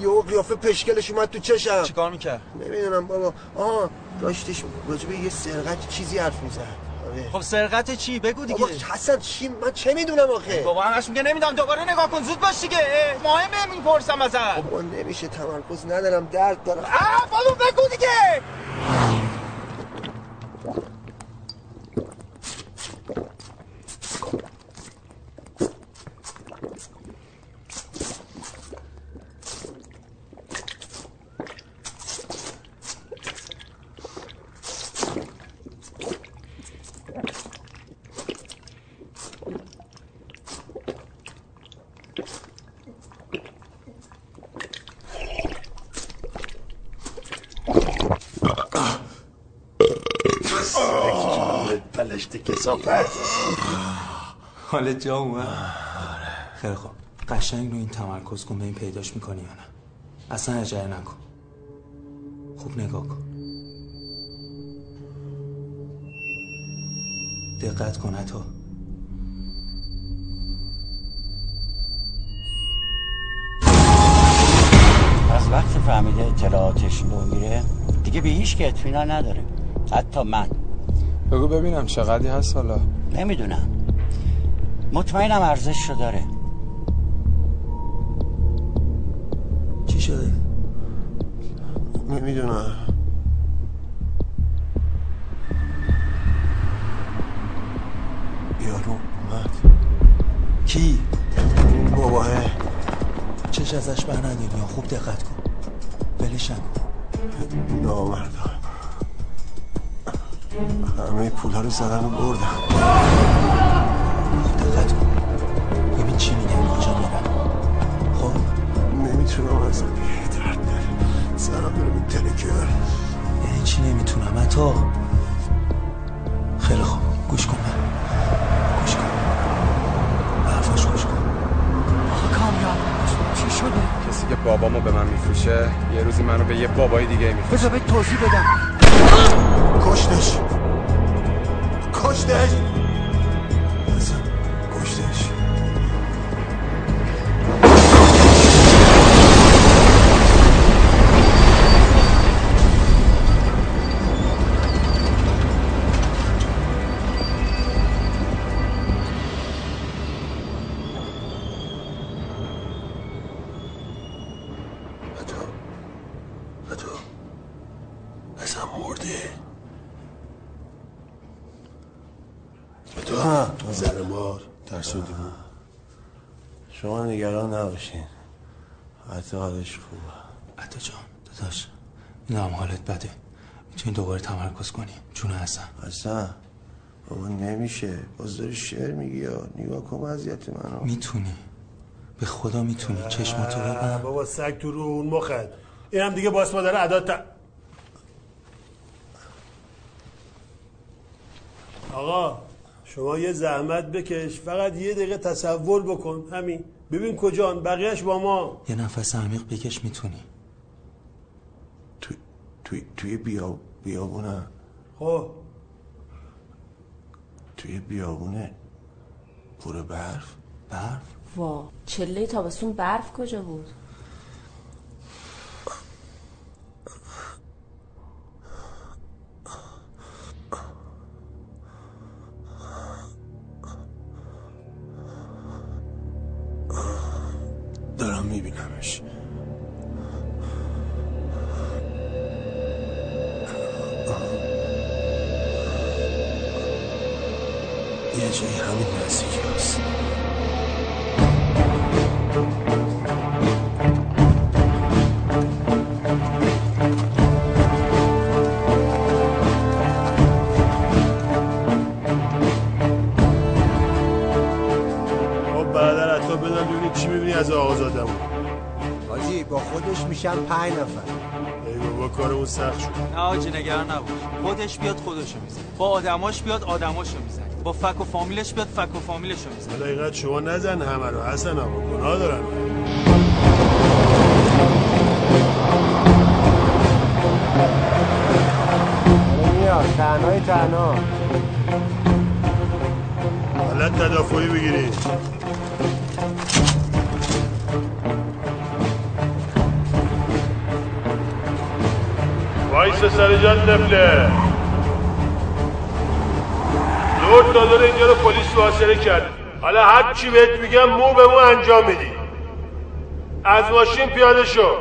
یهو قیافه پشکلش اومد تو چشم. چیکار می‌کرد؟ نمی‌دونم بابا. آها داشتش راجبه یه سرقت چیزی حرف می‌زد. خب سرقت چی؟ بگو دیگه. بابا چی؟ من چه می‌دونم آخه؟ بابا همش میگه نمی‌دونم. دوباره نگاه کن. زود باش دیگه. مهمه می‌پرسم ازت. بابا نمیشه تمرکز ندارم. درد دارم. آه بابا بگو دیگه. حال جا اومد. خیلی خوب. قشنگ رو این تمرکز کن به این پیداش می‌کنی یا نه. اصلا اجاره نکن. خوب نگاه کن. دقت کن حتی از وقتی فهمیده اطلاعاتش رو میره دیگه به هیچ که اطمینان نداره. حتی من. بگو ببینم چقدری هست حالا. نمی‌دونم. مطمئنم ارزش رو داره. چی شده؟ نمی‌دونم یارو اومد. کی؟ باباه. چش ازش بر نداری یا خوب دقت کن. ولش نکن نامرد همه پولا رو زدن و بردن. دقت کن ببین چی میگه این کجا میرن خب؟ نمی‌تونم از درد داره سرم داره میترکه یعنی چی نمی‌تونم؟ حتی خیلی خوب. گوش کن من. گوش کن. به حرفاش گوش کن. کامیاب چی شده؟ کسی که بابامو به من میفروشه یه روزی منو به یه بابای دیگه میفروشه. بذار بهت توضیح بدم. کشتش. کشتش. حالش خوبه. عطا جان داداش می‌دونم حالت بده. می‌تونی دوباره تمرکز کنی. جون حسن. حسن بابا نمیشه. باز داری شعر میگی یا نگاه کن وضعیت منو. می‌تونی. به خدا می‌تونی. چشماتو ببن بابا سگ تو رو اون مخت این هم دیگه باس مادر عداد ت... آقا شما یه زحمت بکش. فقط یه دقیقه تصور بکن. همین. ببین کجان بقیهش با ما. یه نفس عمیق بکش می‌تونی. توی توی بیا بیابونه. خب. توی بیابونه. پر برف. برف؟ وا چله تابستون برف کجا بود؟ بدن ببینی چی می‌بینی از آقازادمون حاجی با خودش میشن پنج نفر. ای بابا کارمون سخت شد. نه آجی نگران نباش. خودش بیاد خودشو می‌زنه. با آدماش بیاد آدماشو می‌زنه. با فک و فامیلش بیاد فک و فامیلشو می‌زنه. حالا اینقدر شما نزن همه رو حسن آقا گناه دارن. میاد تنهای تنها. حالت تدافعی بگیری. وایس سر جان دفله لورد دادر اینجا رو پلیس محاصره کرد. حالا هر چی بهت میگم مو به مو انجام میدی. از ماشین پیاده شو.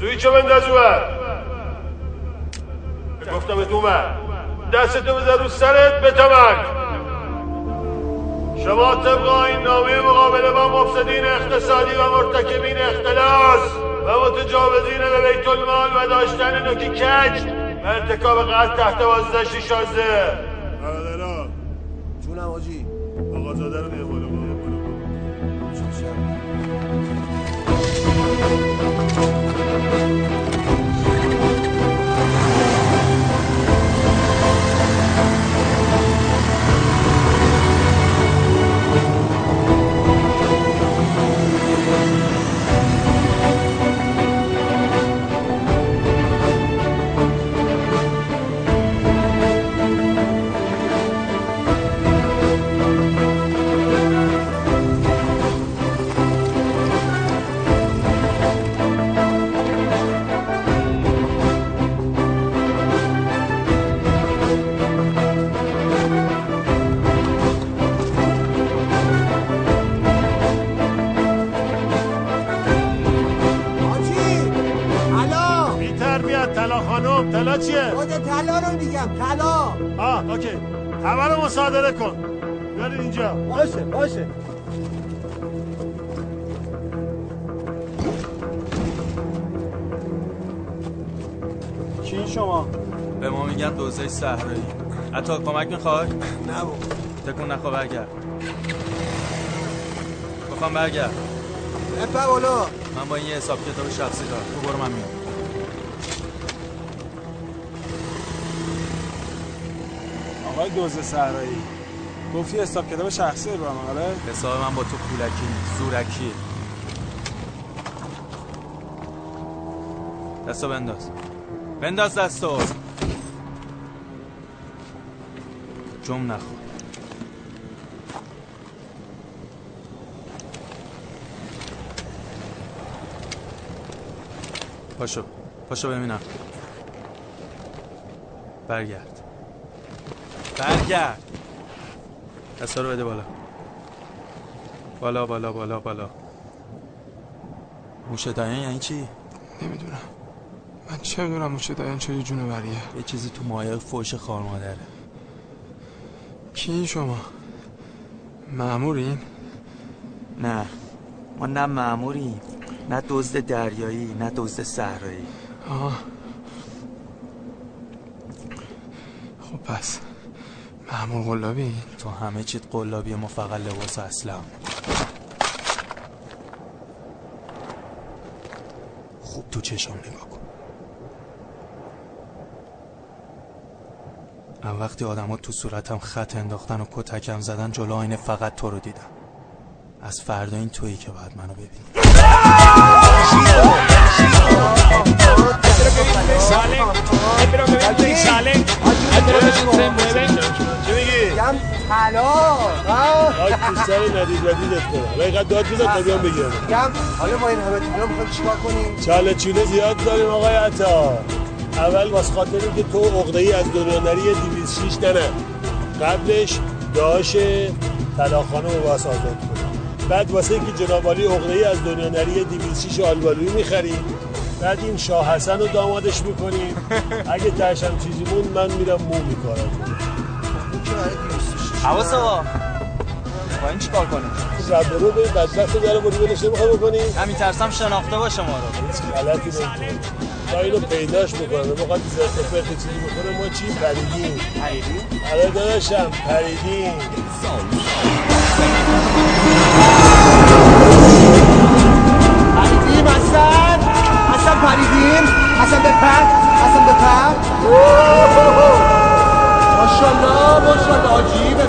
سویچو بنداز اونور گفتم ات اونور دستتو بذار رو سرت به تمک. شما طبق این نامه مقابله با مفسدین اقتصادی و مرتکبین اختلاس و متجاوزین به بیت المال و داشتن نوکی کج و ارتکاب قتل تحت بازداشت شازده. برادران. جونم حاجی آقا زاده رو بیار بالا. خب طلا چیه؟ خود طلا رو میگم طلا. آه اوکی. همه رو مصادره کن. بیار اینجا. باشه باشه. چی شما؟ به ما میگن دوزه صحرایی. عطا کمک می‌خوای؟ نه بابا. تکون نخوا برگرد. می‌خوام برگرد. بپر بولو. من با این حساب کتاب شخصی دارم. تو برو من میام آقای دوزه صحرایی. گفتی حساب کتاب شخصی رو هم آره؟ حساب من با تو پولکی زورکی. دستو بنداز. بنداز دستو. جم نخور. پاشو پاشو ببینم. برگرد. برگرد. دستا رو بده بالا. بالا بالا بالا بالا. موشه دایان یعنی چی؟ نمی‌دونم. من چه می‌دونم موشه دایان چه جونه بریه یه چیزی تو مایه فوش خار مادره. کی شما؟ معمورین؟ نه. ما نه معموریم نه دزد دریایی نه دزد صحرایی. آه. خب پس. معمول قلابی تو همه چیت قلابی ما فقط لباس اسلام خوب تو چشم نگاه کن من وقتی آدما تو صورتم خط انداختن و کتکم زدن جلو آینه فقط تو رو دیدم از فردا این تویی که باید منو ببینی Salen, espero que vean میگم طلا تو سر ندید ندیدت کنم. اینقدر داد بزن تا بیام بگیرم. میگم حالا با این همه طلا می‌خوایم چیکار کنیم؟ چاله چونه زیاد داریم آقای عطا. اول واسه خاطر اینکه تو عقده ای از دنیا نری 206 نه قبلش داش طلاخانه رو واسه آزاد کنیم بعد واسه اینکه جناب عالی عقده ای از دنیا نری 206 آلبالویی می‌خریم بعد این شاه حسن رو دامادش می‌کنیم <laughs> اگه ترشم چیزی موند من میرم مو میکارم. حواس آقا این چیکار کنیم؟ رب رو به بدبخت داره بودی بلش نمی‌خوای بکنی؟ همین ترسم شناخته باشه ما رو. غلطی نمی‌کنه. تا اینو پیداش می‌کنه موقع زرت پرت چیزی بکنه ما چی؟ پریدیم. پریدیم؟ آره داداشم پریدیم. پریدیم حسن. حسن پریدیم. حسن بپر حسن بپر ماشالله ماشالله آجی بپر